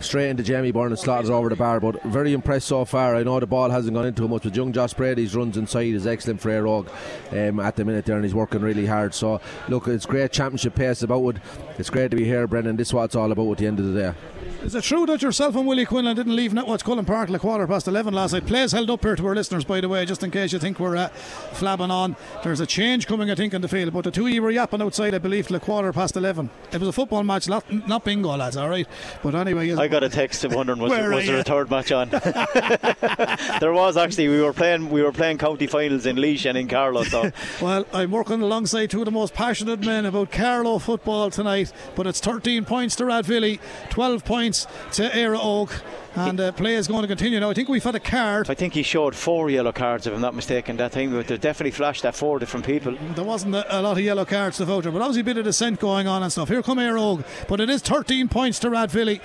straight into Jamie Byrne and slotted over the bar. But very impressed so far. I know the ball hasn't gone into much, but young Josh Brady's runs inside is excellent for Éire Óg um, at the minute there, and he's working really hard. So look, it's great championship pace about it. It's great to be here, Brendan. This is what it's all about at the end of the day. Is it true that yourself and Willie Quinlan didn't leave Netwatch Cullen Park till a quarter past 11 last night? Plays held up here to our listeners, by the way, just in case you think we're uh, flabbing on. There's a change coming, I think, in the field, but the two of you were yapping outside, I believe, till a quarter past 11. It was a football match, not, not bingo, lads, all right? But anyway, I got a text wondering was, Where are was there a third match on? there was actually. We were playing. We were playing county finals in Laois and in Carlow. So Well, I'm working alongside two of the most passionate men about Carlow football tonight, but it's 13 points to Rathvilly, 12 points to Éire Óg, and uh, play is going to continue now. I think we've had a card. I think he showed four yellow cards, if I'm not mistaken, that time. But they definitely flashed at four different people. There wasn't a, a lot of yellow cards to vote, but obviously a bit of dissent going on and stuff. Here come Éire Óg, but it is 13 points to Rathvilly.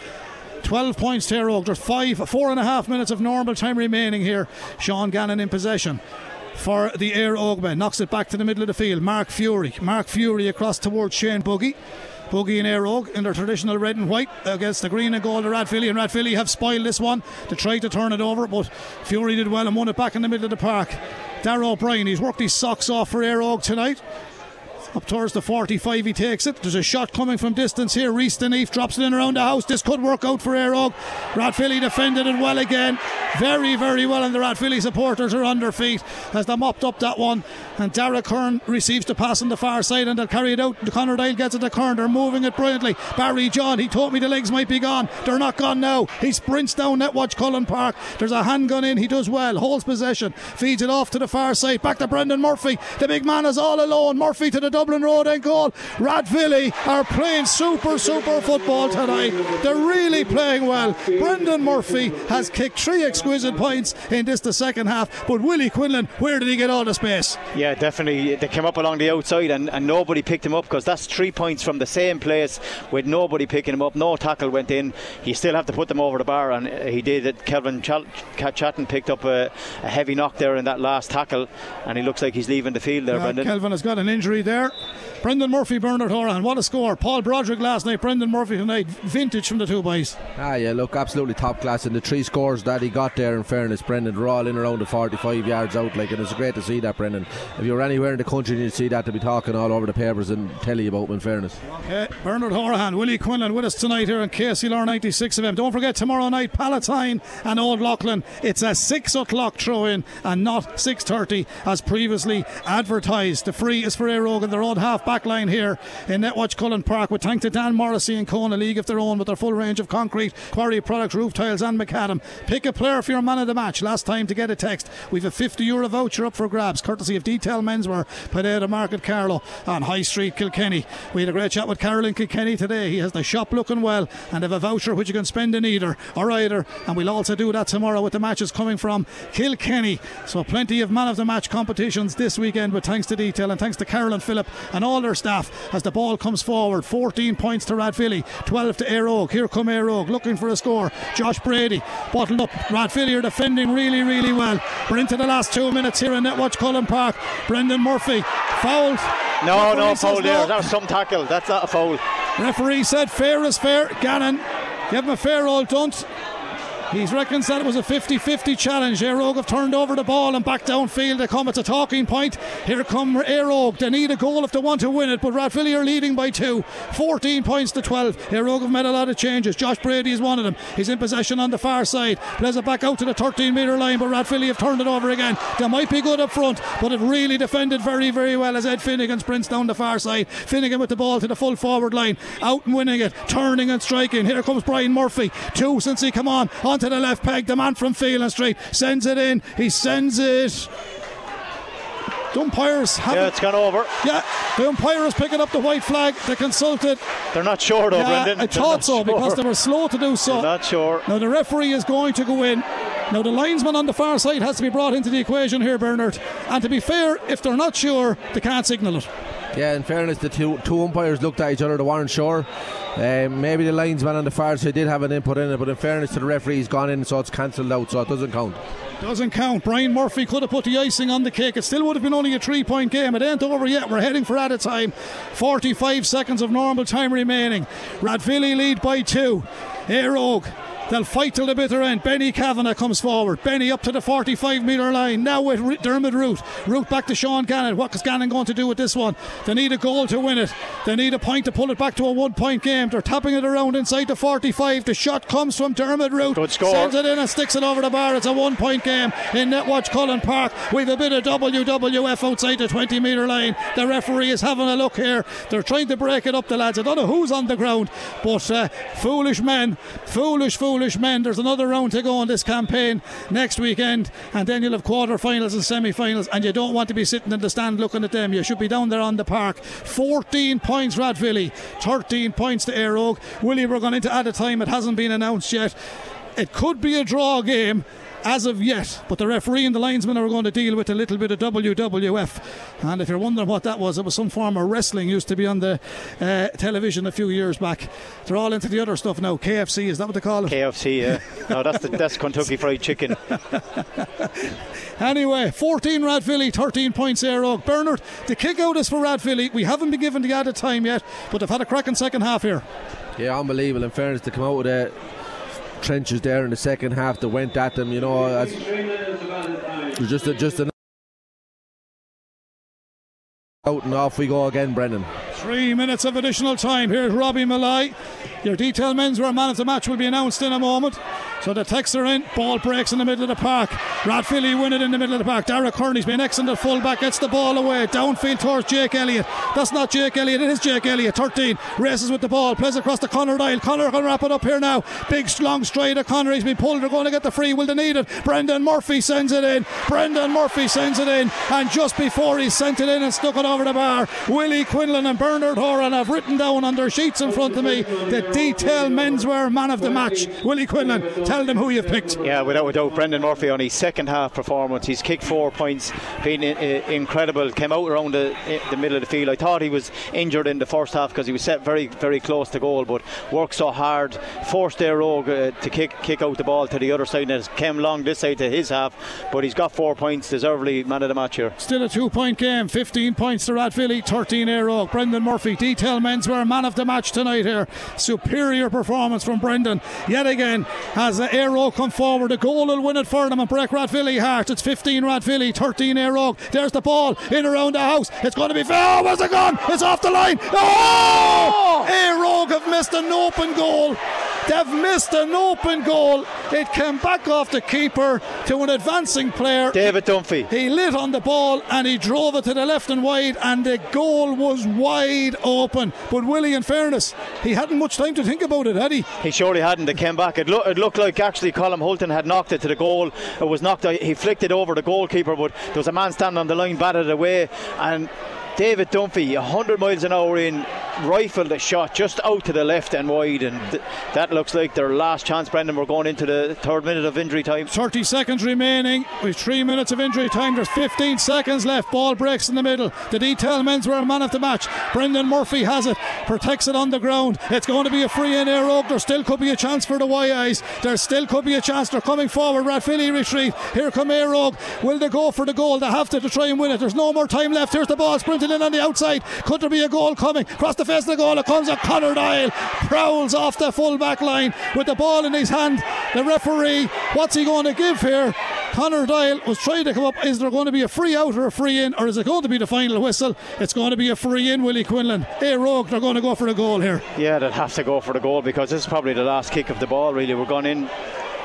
12 points to Éire Óg. There's five, four and a half minutes of normal time remaining here. Sean Gannon in possession for the Éire Óg. Knocks it back to the middle of the field. Mark Fury. Mark Fury across towards Shane Buggy. Buggy and Éire Óg in their traditional red and white against the green and gold of Rathvilly. And Rathvilly have spoiled this one to try to turn it over, but Fury did well and won it back in the middle of the park. Darragh O'Brien, he's worked his socks off for Éire Óg tonight. Up towards the 45, he takes it. There's a shot coming from distance here. Reese Deneef drops it in around the house. This could work out for Éire Óg. Rathvilly defended it well again. Very, very well, and the Rathvilly supporters are on their feet as they mopped up that one. And Derek Kern receives the pass on the far side and they'll carry it out. Connor Doyle gets it to Kern. They're moving it brilliantly. Barry John, he told me the legs might be gone. They're not gone now. He sprints down Netwatch Cullen Park. There's a handgun in. He does well. Holds possession. Feeds it off to the far side. Back to Brendan Murphy. The big man is all alone. Murphy to the Dublin Road and goal. Rathvilly are playing super, super football tonight. They're really playing well. Brendan Murphy has kicked three exquisite points in this the second half. But Willie Quinlan, where did he get all the space? Yeah, definitely. They came up along the outside and, and nobody picked him up because that's three points from the same place with nobody picking him up. No tackle went in. You still have to put them over the bar, and uh, he did it. Kelvin Ch- Chatton picked up a, a heavy knock there in that last tackle, and he looks like he's leaving the field there, Uh, Brendan. Kelvin has got an injury there. Brendan Murphy, Bernard Horan. What a score. Paul Broderick last night, Brendan Murphy tonight. Vintage from the two boys. Ah, yeah, look, absolutely top class. And the three scores that he got there, in fairness, Brendan, they're all in around the 45 yards out. Like, and it's great to see that, Brendan. If you were anywhere in the country and you'd see that, to be talking all over the papers and tell you about them, in fairness. Okay, Bernard Horan, Willie Quinlan with us tonight here on KCLR 96 of M. Don't forget tomorrow night Palatine and Old Leighlin. It's a six o'clock throw in and not 6:30 as previously advertised. The free is for Aerogan, the their own half back line here in Netwatch Cullen Park. With thanks to Dan Morrissey and Kona League of their own with their full range of concrete, quarry products, roof tiles, and macadam. Pick a player for your man of the match. Last time to get a text, we've a 50 euro voucher up for grabs, courtesy of Detail Menswear, Pineda Market Carlow on High Street, Kilkenny. We had a great chat with Carolyn Kilkenny today. He has the shop looking well and have a voucher which you can spend in either or either. And we'll also do that tomorrow with the matches coming from Kilkenny. So plenty of man of the match competitions this weekend with thanks to Detail and thanks to Carolyn Phillip and all their staff as the ball comes forward. 14 points to Rathvilly, 12 to Éire Here come Éire looking for a score. Josh Brady bottled up. Rathvilly are defending really, really well. We're into the last two minutes here in Netwatch Cullen Park. Brendan Murphy fouled. No, Referee no foul there. no. That was some tackle. That's not a foul. Referee said fair is fair. Gannon, give him a fair old dunt. He's reckons that it was a 50-50 challenge. Éire Óg have turned over the ball and back downfield. They come. It's a talking point. Here come Éire Óg. They need a goal if they want to win it, but Rathvilly are leading by two. 14 points to 12. Éire Óg have made a lot of changes. Josh Brady is one of them. He's in possession on the far side. Plays it back out to the 13 metre line, but Rathvilly have turned it over again. They might be good up front, but it really defended very, very well as Ed Finnegan sprints down the far side. Finnegan with the ball to the full forward line. Out and winning it. Turning and striking. Here comes Brian Murphy. Two since he come on. on. Onto the left peg. The man from Phelan Street sends it in. He sends it. The umpires have Yeah, it's gone over. yeah, the umpires picking up the white flag. They consulted. They're not sure though, Yeah, Brendan. I thought so because they were slow to do so. They're not sure. Now the referee is going to go in. Now the linesman on the far side has to be brought into the equation here, Bernard. And to be fair, if they're not sure, they can't signal it. Yeah, in fairness, the two, two umpires looked at each other, they weren't sure. Um, maybe the linesman on the far side did have an input in it, but in fairness to the referee, he's gone in, so it's cancelled out, so it doesn't count. Doesn't count. Brian Murphy could have put the icing on the cake. It still would have been only a three point game. It ain't over yet. We're heading for added time. 45 seconds of normal time remaining. Rathvilly lead by two. Éire Óg. They'll fight till the bitter end. Benny Kavanagh comes forward. Benny up to the 45 metre line. Now with Dermot Root. Root back to Sean Gannon. What is Gannon going to do with this one? They need a goal to win it. They need a point to pull it back to a one point game. They're tapping it around inside the 45. The shot comes from Dermot Root. Good score. Sends it in and sticks it over the bar. It's a one point game in Netwatch Cullen Park. We've a bit of WWF outside the 20 metre line. The referee is having a look here. They're trying to break it up, the lads. I don't know who's on the ground, but uh, foolish men, foolish, foolish men. There's another round to go in this campaign next weekend, and then you'll have quarter finals and semi finals, and you don't want to be sitting in the stand looking at them. You should be down there on the park. 14 points, Rathvilly, 13 points to Éire Óg. Willie, we're going into added time. It hasn't been announced yet. It could be a draw game as of yet, but the referee and the linesman are going to deal with a little bit of WWF. And if you're wondering what that was, it was some form of wrestling used to be on the uh, television a few years back. They're all into the other stuff now. KFC, is that what they call it? KFC, yeah. No, that's the, that's Kentucky Fried Chicken. Anyway, 14 Rathvilly, 13 points Éire Óg. Bernard, the kick out is for Rathvilly. We haven't been given the added time yet, but they've had a cracking second half here. Yeah, unbelievable. In fairness, to come out with the trenches there in the second half, that went at them, you know, as, just a, just a out and off we go again, Brendan. Three minutes of additional time. Here's Robbie Malloy. Your detail menswear man of the match will be announced in a moment. So the texts are in. Ball breaks in the middle of the park. Rathvilly win it in the middle of the park. Derek Kearney's been excellent at fullback. Gets the ball away. Downfield towards Jake Elliott. That's not Jake Elliott. It is Jake Elliott. 13. Races with the ball. Plays across to Connor Doyle. Connor to wrap it up here now. Big long stride of Connor. He's been pulled. They're going to get the free. Will they need it? Brendan Murphy sends it in. Brendan Murphy sends it in. And just before he sent it in and stuck it over the bar, Willie Quinlan and Bernard Horan have written down on their sheets in front of me the detail menswear man of the match. Willie Quinlan, tell them who you've picked. Yeah, without a doubt, Brendan Murphy on his second half performance. He's kicked four points, been incredible. Came out around the, the middle of the field. I thought he was injured in the first half because he was set very, very close to goal, but worked so hard, forced Éire Óg uh, to kick kick out the ball to the other side, and it came long this side to his half. But he's got four points, deservedly man of the match here. Still a two point game, 15 points to Rathvilly, 13 Éire Óg. Brendan Murphy, detail menswear man of the match tonight here. Superior performance from Brendan. Yet again, as Éire come forward, The goal will win it for them and break Rathvilly heart. It's 15 Rathvilly, 13 Éire Óg. There's the ball in around the house. It's going to be. Oh, where's it gone? It's off the line. Oh! oh! Éire Óg have missed an open goal. They've missed an open goal. It came back off the keeper to an advancing player. David Dunphy. He lit on the ball and he drove it to the left and wide, and the goal was wide open. But Willie, in fairness, he hadn't much time to think about it, had he? He surely hadn't. It came back. It, lo- it looked like actually Colin Hulton had knocked it to the goal. It was knocked. He flicked it over the goalkeeper, but there was a man standing on the line, batted away, and David Dunphy, 100 miles an hour in, rifled a shot just out to the left and wide, and th- that looks like their last chance. Brendan, we're going into the third minute of injury time. 30 seconds remaining with three minutes of injury time. There's 15 seconds left. Ball breaks in the middle. The detail men's were a man of the match. Brendan Murphy has it, protects it on the ground. It's going to be a free in Éire Óg. There still could be a chance for the Y-Eyes. There still could be a chance. They're coming forward. Rathvilly retreat. Here come Éire Óg. Will they go for the goal? They have to, to try and win it. There's no more time left. Here's the ball in on the outside. Could there be a goal coming? Across the face of the goal, it comes. A Connor Doyle prowls off the full back line with the ball in his hand. The referee, what's he going to give here? Connor Doyle was trying to come up. Is there going to be a free out or a free in, or is it going to be the final whistle? It's going to be a free in, Willie Quinlan. Hey, Rogue, they're going to go for the goal here. Yeah, they'd have to go for the goal because this is probably the last kick of the ball, really. We're going in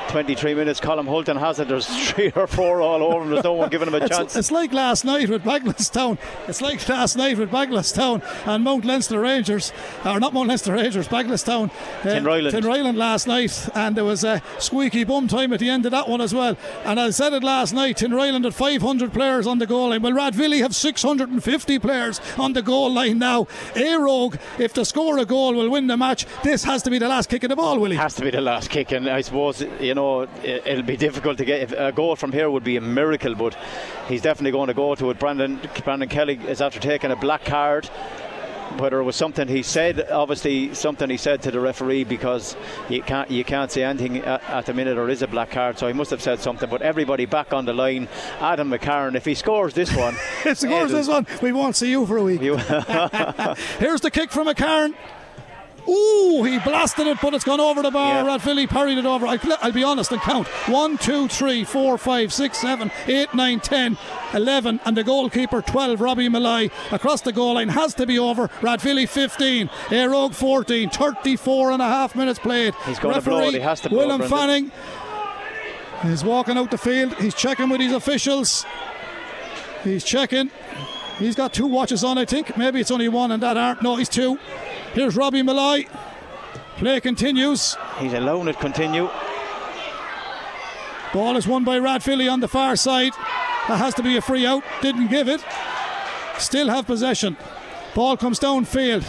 23 minutes. Colin Hulton has it. There's three or four all over him. There's no one giving him a chance. it's like last night with Baglestown. It's like last night with Baglestown and Mount Leinster Rangers, or not Mount Leinster Rangers, Baglestown. Uh, Tinryland. Last night, and there was a squeaky bum time at the end of that one as well. And I said it last night. Tinryland had 500 players on the goal line. Well, Rathvilly have 650 players on the goal line now. A Rogue, if they score a goal, will win the match. This has to be the last kick of the ball, Willie. has to be the last kick, and I suppose you know it- it'll be difficult to get. If a goal from here would be a miracle, but he's definitely going to go to it. Brandon Brandon Kelly is after taking a black card. Whether it was something he said, obviously something he said to the referee because you can't you can't say anything at, at the minute or is a black card, so he must have said something. But everybody back on the line. Adam McCarron, if he scores this one, If he scores this one, we won't see you for a week. Here's the kick from McCarron. Ooh, he blasted it, but it's gone over the bar. Yeah. Rathvilly parried it over. I'll, I'll be honest and count. 1, 2, 3, 4, 5, 6, 7, 8, 9, 10, 11, and the goalkeeper 12, Robbie Malai, across the goal line has to be over. Rathvilly 15, Éire Óg 14, 34 and a half minutes played. He's blow it, Referee he has to blow Willem Brendan. Fanning is walking out the field. He's checking with his officials. He's checking. He's got two watches on, I think. Maybe it's only one and that aren't. No, he's two. Here's Robbie Malai. Play continues. he's alone, it continue. Ball is won by Rathvilly on the far side. That has to be a free out. Didn't give it. Still have possession. Ball comes downfield.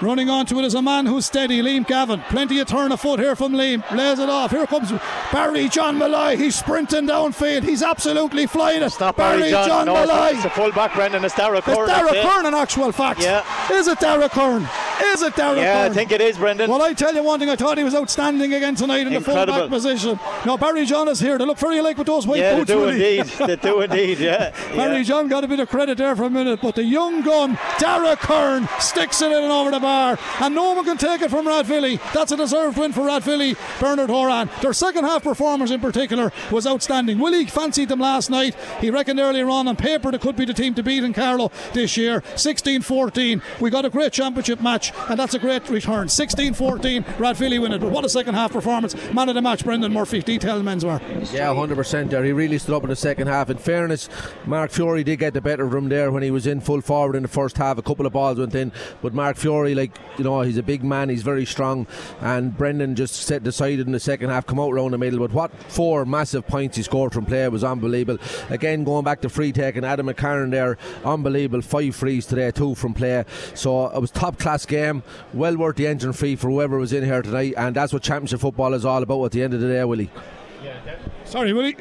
Running onto it is a man who's steady, Liam Gavin. Plenty of turn of foot here from Liam. Lays it off. Here comes Barry John Malloy. He's sprinting downfield. He's absolutely flying it. It's not Barry John. no, it's, it's a full back, Brendan. It's Dara It's Curran. Dara. Kern in actual fact. Yeah. Is it Dara Kern? Is it Dara Yeah, Kern? I think it is, Brendan. Well, I tell you one thing, I thought he was outstanding again tonight in the full back position. Now, Barry John is here. They look very like with those white yeah, they do Willie. indeed. they do indeed. Yeah. Barry yeah. John got a bit of credit there for a minute, but the young gun, Dara Kern, sticks it in and over the bar, and no one can take it from Rathvilly. That's a deserved win for Rathvilly, Bernard Horan. Their second half performance in particular was outstanding. Willie fancied them last night. He reckoned earlier on on paper they could be the team to beat in Carlow this year. 16 14. We got a great championship match, and that's a great return. 16 14, Rathvilly win it. But what a second half performance. Man of the match, Brendan Murphy, detailed menswear. Yeah, 100% there. He really stood up in the second half. In fairness, Mark Fury did get the better of him there when he was in full forward in the first half. A couple of balls went in, but Mark Fury, like, you know, he's a big man, he's very strong. And Brendan just set decided in the second half, come out round the middle. But what four massive points he scored from play was unbelievable. Again, going back to free taking, Adam McCarron there, unbelievable. Five frees today, two from play. So it was top class game, well worth the engine fee for whoever was in here tonight. And that's what championship football is all about at the end of the day, Willie. Sorry, Willie.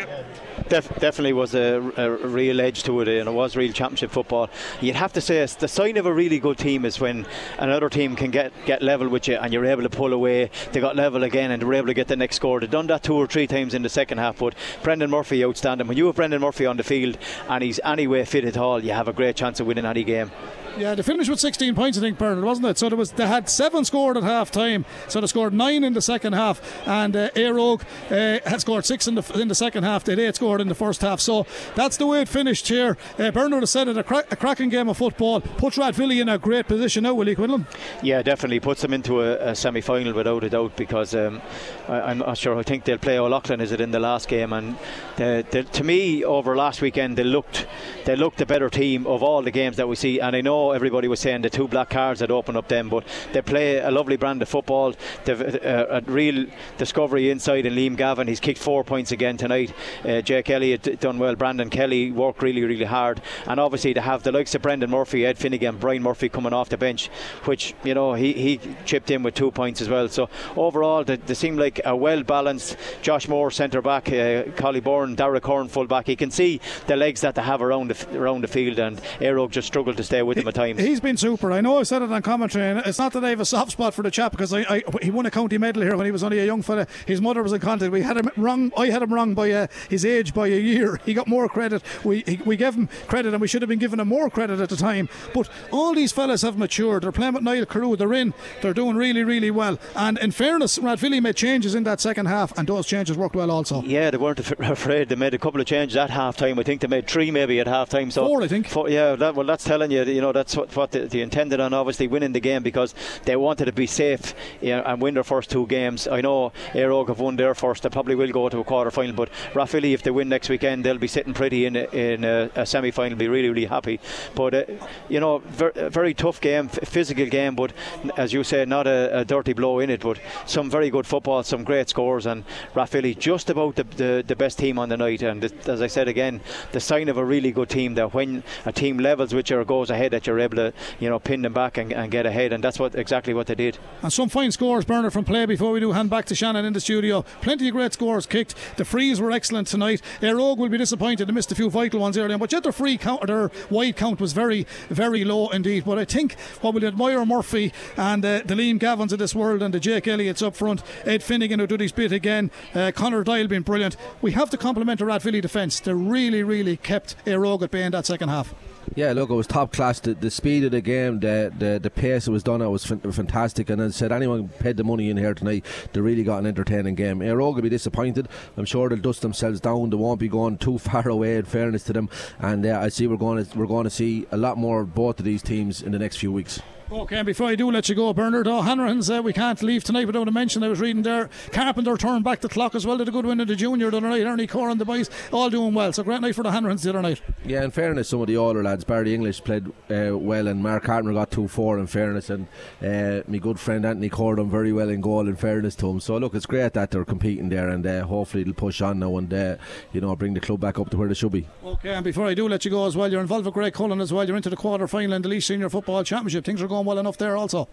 Def- definitely was a, a real edge to it, and it was real championship football. You'd have to say the sign of a really good team is when another team can get, get level with you and you're able to pull away. They got level again and they were able to get the next score. They've done that two or three times in the second half, but Brendan Murphy outstanding. When you have Brendan Murphy on the field and he's anyway fit at all, you have a great chance of winning any game. Yeah, they finished with 16 points, I think, Bernard, wasn't it? So there was they had seven scored at half time, so they scored nine in the second half, and uh, Éire uh, had scored six in the in the second half. They eight scored in the first half. So that's the way it finished here. Uh, Bernard has said it a, cra- a cracking game of football. Puts Rathvilly in a great position now, will he, Quinlan? Yeah, definitely puts them into a, a semi final without a doubt because um, I, am not sure. I think they'll play O'Loughlin, is it, in the last game? And the, the, to me, over last weekend, they looked they looked the better team of all the games that we see. And I know everybody was saying the two black cards had opened up them, but they play a lovely brand of football. They've uh, a real discovery inside in Liam Gavin. He's kicked four points again tonight. Uh, Jake Elliott done well. Brandon Kelly worked really, really hard. And obviously, to have the likes of Brendan Murphy, Ed Finnegan, Brian Murphy coming off the bench, which, you know, he, he chipped in with two points as well. So overall, they, they seem like a well balanced Josh Moore centre back, uh, Collie Byrne, Derek Horn full back. You can see the legs that they have around the, around the field, and Óg just struggled to stay with him at times. He's been super. I know I said it on commentary, and it's not that I have a soft spot for the chap because I, I he won a county medal here when he was only a young fella. His mother was in contact. We had him wrong. I had him wrong by uh, his age by a year. He got more credit. We he, we gave him credit, and we should have been giving him more credit at the time. But all these fellas have matured. They're playing with Niall Carew. They're in. They're doing really, really well. And in fairness, Rathvilly made changes in that second half, and those changes worked well also. Yeah, they weren't afraid. They made a couple of changes at half time. I think they made three maybe at half time. So four, I think. Four, yeah, that, well, that's telling you. You know, that's what, what they, they intended on. Obviously, winning the game because they wanted to be safe you know, and win their first two games. I know Éire have won their first. They probably will go to a quarter final. But Rathvilly, if they win next weekend, they'll be sitting pretty in a, in a, a semi final. Be really, really happy. But uh, you know, ver- very tough game, physical game. But as you say, not a, a, dirty blow in it. But some very good football, some great scores, and Rathvilly just about the, the, the best team on the night. And as I said again, the sign of a really good team that when a team levels with you or goes ahead, that you're able to you know pin them back and, and get ahead. And that's what exactly what they did. And some fine scores, Bernard, from play before we do hand back to Shannon in the studio. Plenty of great scores kicked. The frees were excellent tonight. Éire Óg will be disappointed they missed a few vital ones earlier, but yet their free count, their wide count was very, very low indeed. But I think what we'll admire Murphy and uh, the Liam Gavins of this world and the Jake Elliott's up front, Ed Finnegan who did his bit again, uh, Connor Doyle being brilliant. We have to compliment the Rathvilly defence. They really, really kept Éire Óg at bay in that second half. Yeah, look, it was top class. The, the speed of the game, the, the the pace it was done, it was fantastic. And as I said, anyone paid the money in here tonight, they really got an entertaining game. Éire Óg will be disappointed. I'm sure they'll dust themselves down. They won't be going too far away. In fairness to them, and uh, I see we're going to we're going to see a lot more of both of these teams in the next few weeks. Okay, and before I do let you go, Bernard O'Hanrahan's, uh, we can't leave tonight without a mention. I was reading there, Carpenter turned back the clock as well. Did a good win in the junior the other night. Ernie Core and the boys all doing well. So great night for the Hanrahans the other night. Yeah, in fairness, some of the older lads, Barry English played uh, well, and Mark Carpenter got 2 4 in fairness, and uh, my good friend Anthony Core done very well in goal in fairness to him. So look, it's great that they're competing there, and uh, hopefully they'll push on now and uh, you know bring the club back up to where they should be. Okay, and before I do let you go as well, you're involved with Graiguecullen as well. You're into the quarter final in the Laois Senior Football Championship. Things are going well enough there also.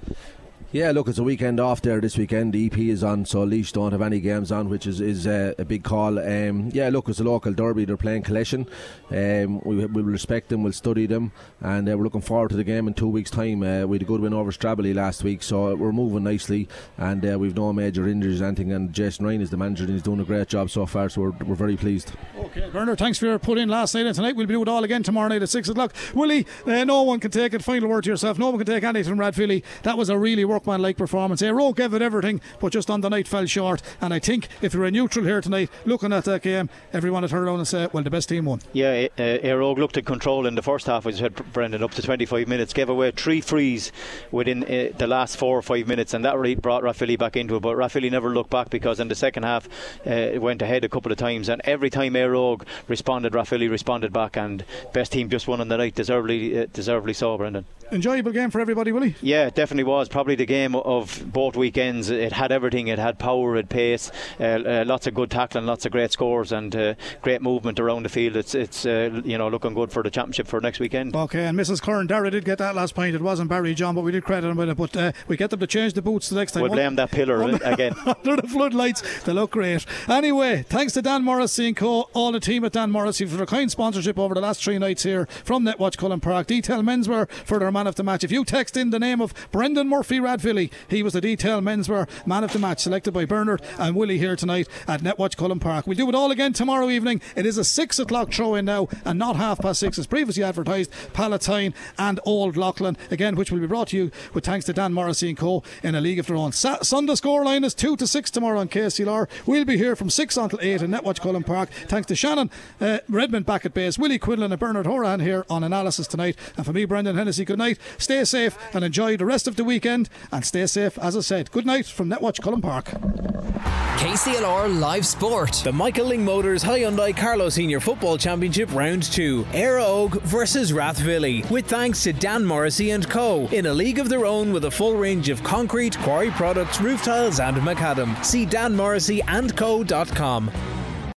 Yeah, look, it's a weekend off there this weekend. The EP is on, so Laois don't have any games on, which is, is uh, a big call. Um, yeah, look, it's a local derby. They're playing Collection. Um, we will respect them, we'll study them, and uh, we're looking forward to the game in two weeks' time. Uh, we had a good win over Stradbally last week, so we're moving nicely, and uh, we've no major injuries or anything. And Jason Ryan is the manager, and he's doing a great job so far, so we're, we're very pleased. Okay, Bernard, thanks for your put in last night and tonight. We'll do it all again tomorrow night at 6 o'clock. Willie, uh, no one can take it. Final word to yourself. No one can take anything from Rathvilly. That was a really workmanlike performance. Éire Óg gave it everything, but just on the night fell short. And I think if you're a neutral here tonight, looking at that game, everyone would turn around and say, well, the best team won. Yeah, uh, looked at control in the first half, as you said, Brendan, up to 25 minutes, gave away three frees within uh, the last four or five minutes, and that really brought Rathvilly back into it. But Rathvilly never looked back because in the second half, uh, it went ahead a couple of times, and every time Éire responded, Rathvilly responded back, and best team just won on the night, deservedly, uh, deservedly so, Brendan. Enjoyable game for everybody, Willie? Yeah, it definitely was. Probably the game of both weekends. It had everything. It had power, it had pace, uh, uh, lots of good tackling, lots of great scores, and uh, great movement around the field. It's it's uh, you know looking good for the championship for next weekend. Okay, and Mrs. Curran Dara did get that last point. It wasn't Barry John, but we did credit him with it. But uh, we get them to change the boots the next time. We'll blame that pillar again. Under the floodlights, they look great. Anyway, thanks to Dan Morrissey and co, all the team at Dan Morrissey for their kind sponsorship over the last three nights here from Netwatch Cullen Park. Detail Menswear for their man of the match. If you text in the name of Brendan Murphy Rathvilly, he was the detail menswear man of the match selected by Bernard and Willie here tonight at Netwatch Cullen Park. We'll do it all again tomorrow evening. It is a six o'clock throw in now and not half past six as previously advertised. Palatine and Old Leighlin again, which will be brought to you with thanks to Dan Morrissey and Co. in a league of their own. Sa- Sunday scoreline is two to six tomorrow on KCLR. We'll be here from six until eight in Netwatch Cullen Park. Thanks to Shannon uh, Redmond back at base, Willie Quinlan and Bernard Horan here on analysis tonight. And for me, Brendan Hennessy, good night. Stay safe and enjoy the rest of the weekend. And stay safe, as I said. Good night from Netwatch Cullen Park. KCLR Live Sport. The Michael Lyng Motors Hyundai Carlow Senior Football Championship Round 2. Éire Óg versus Rathvilly. With thanks to Dan Morrissey and Co. In a league of their own with a full range of concrete, quarry products, roof tiles and macadam. See danmorrisseyandco.com.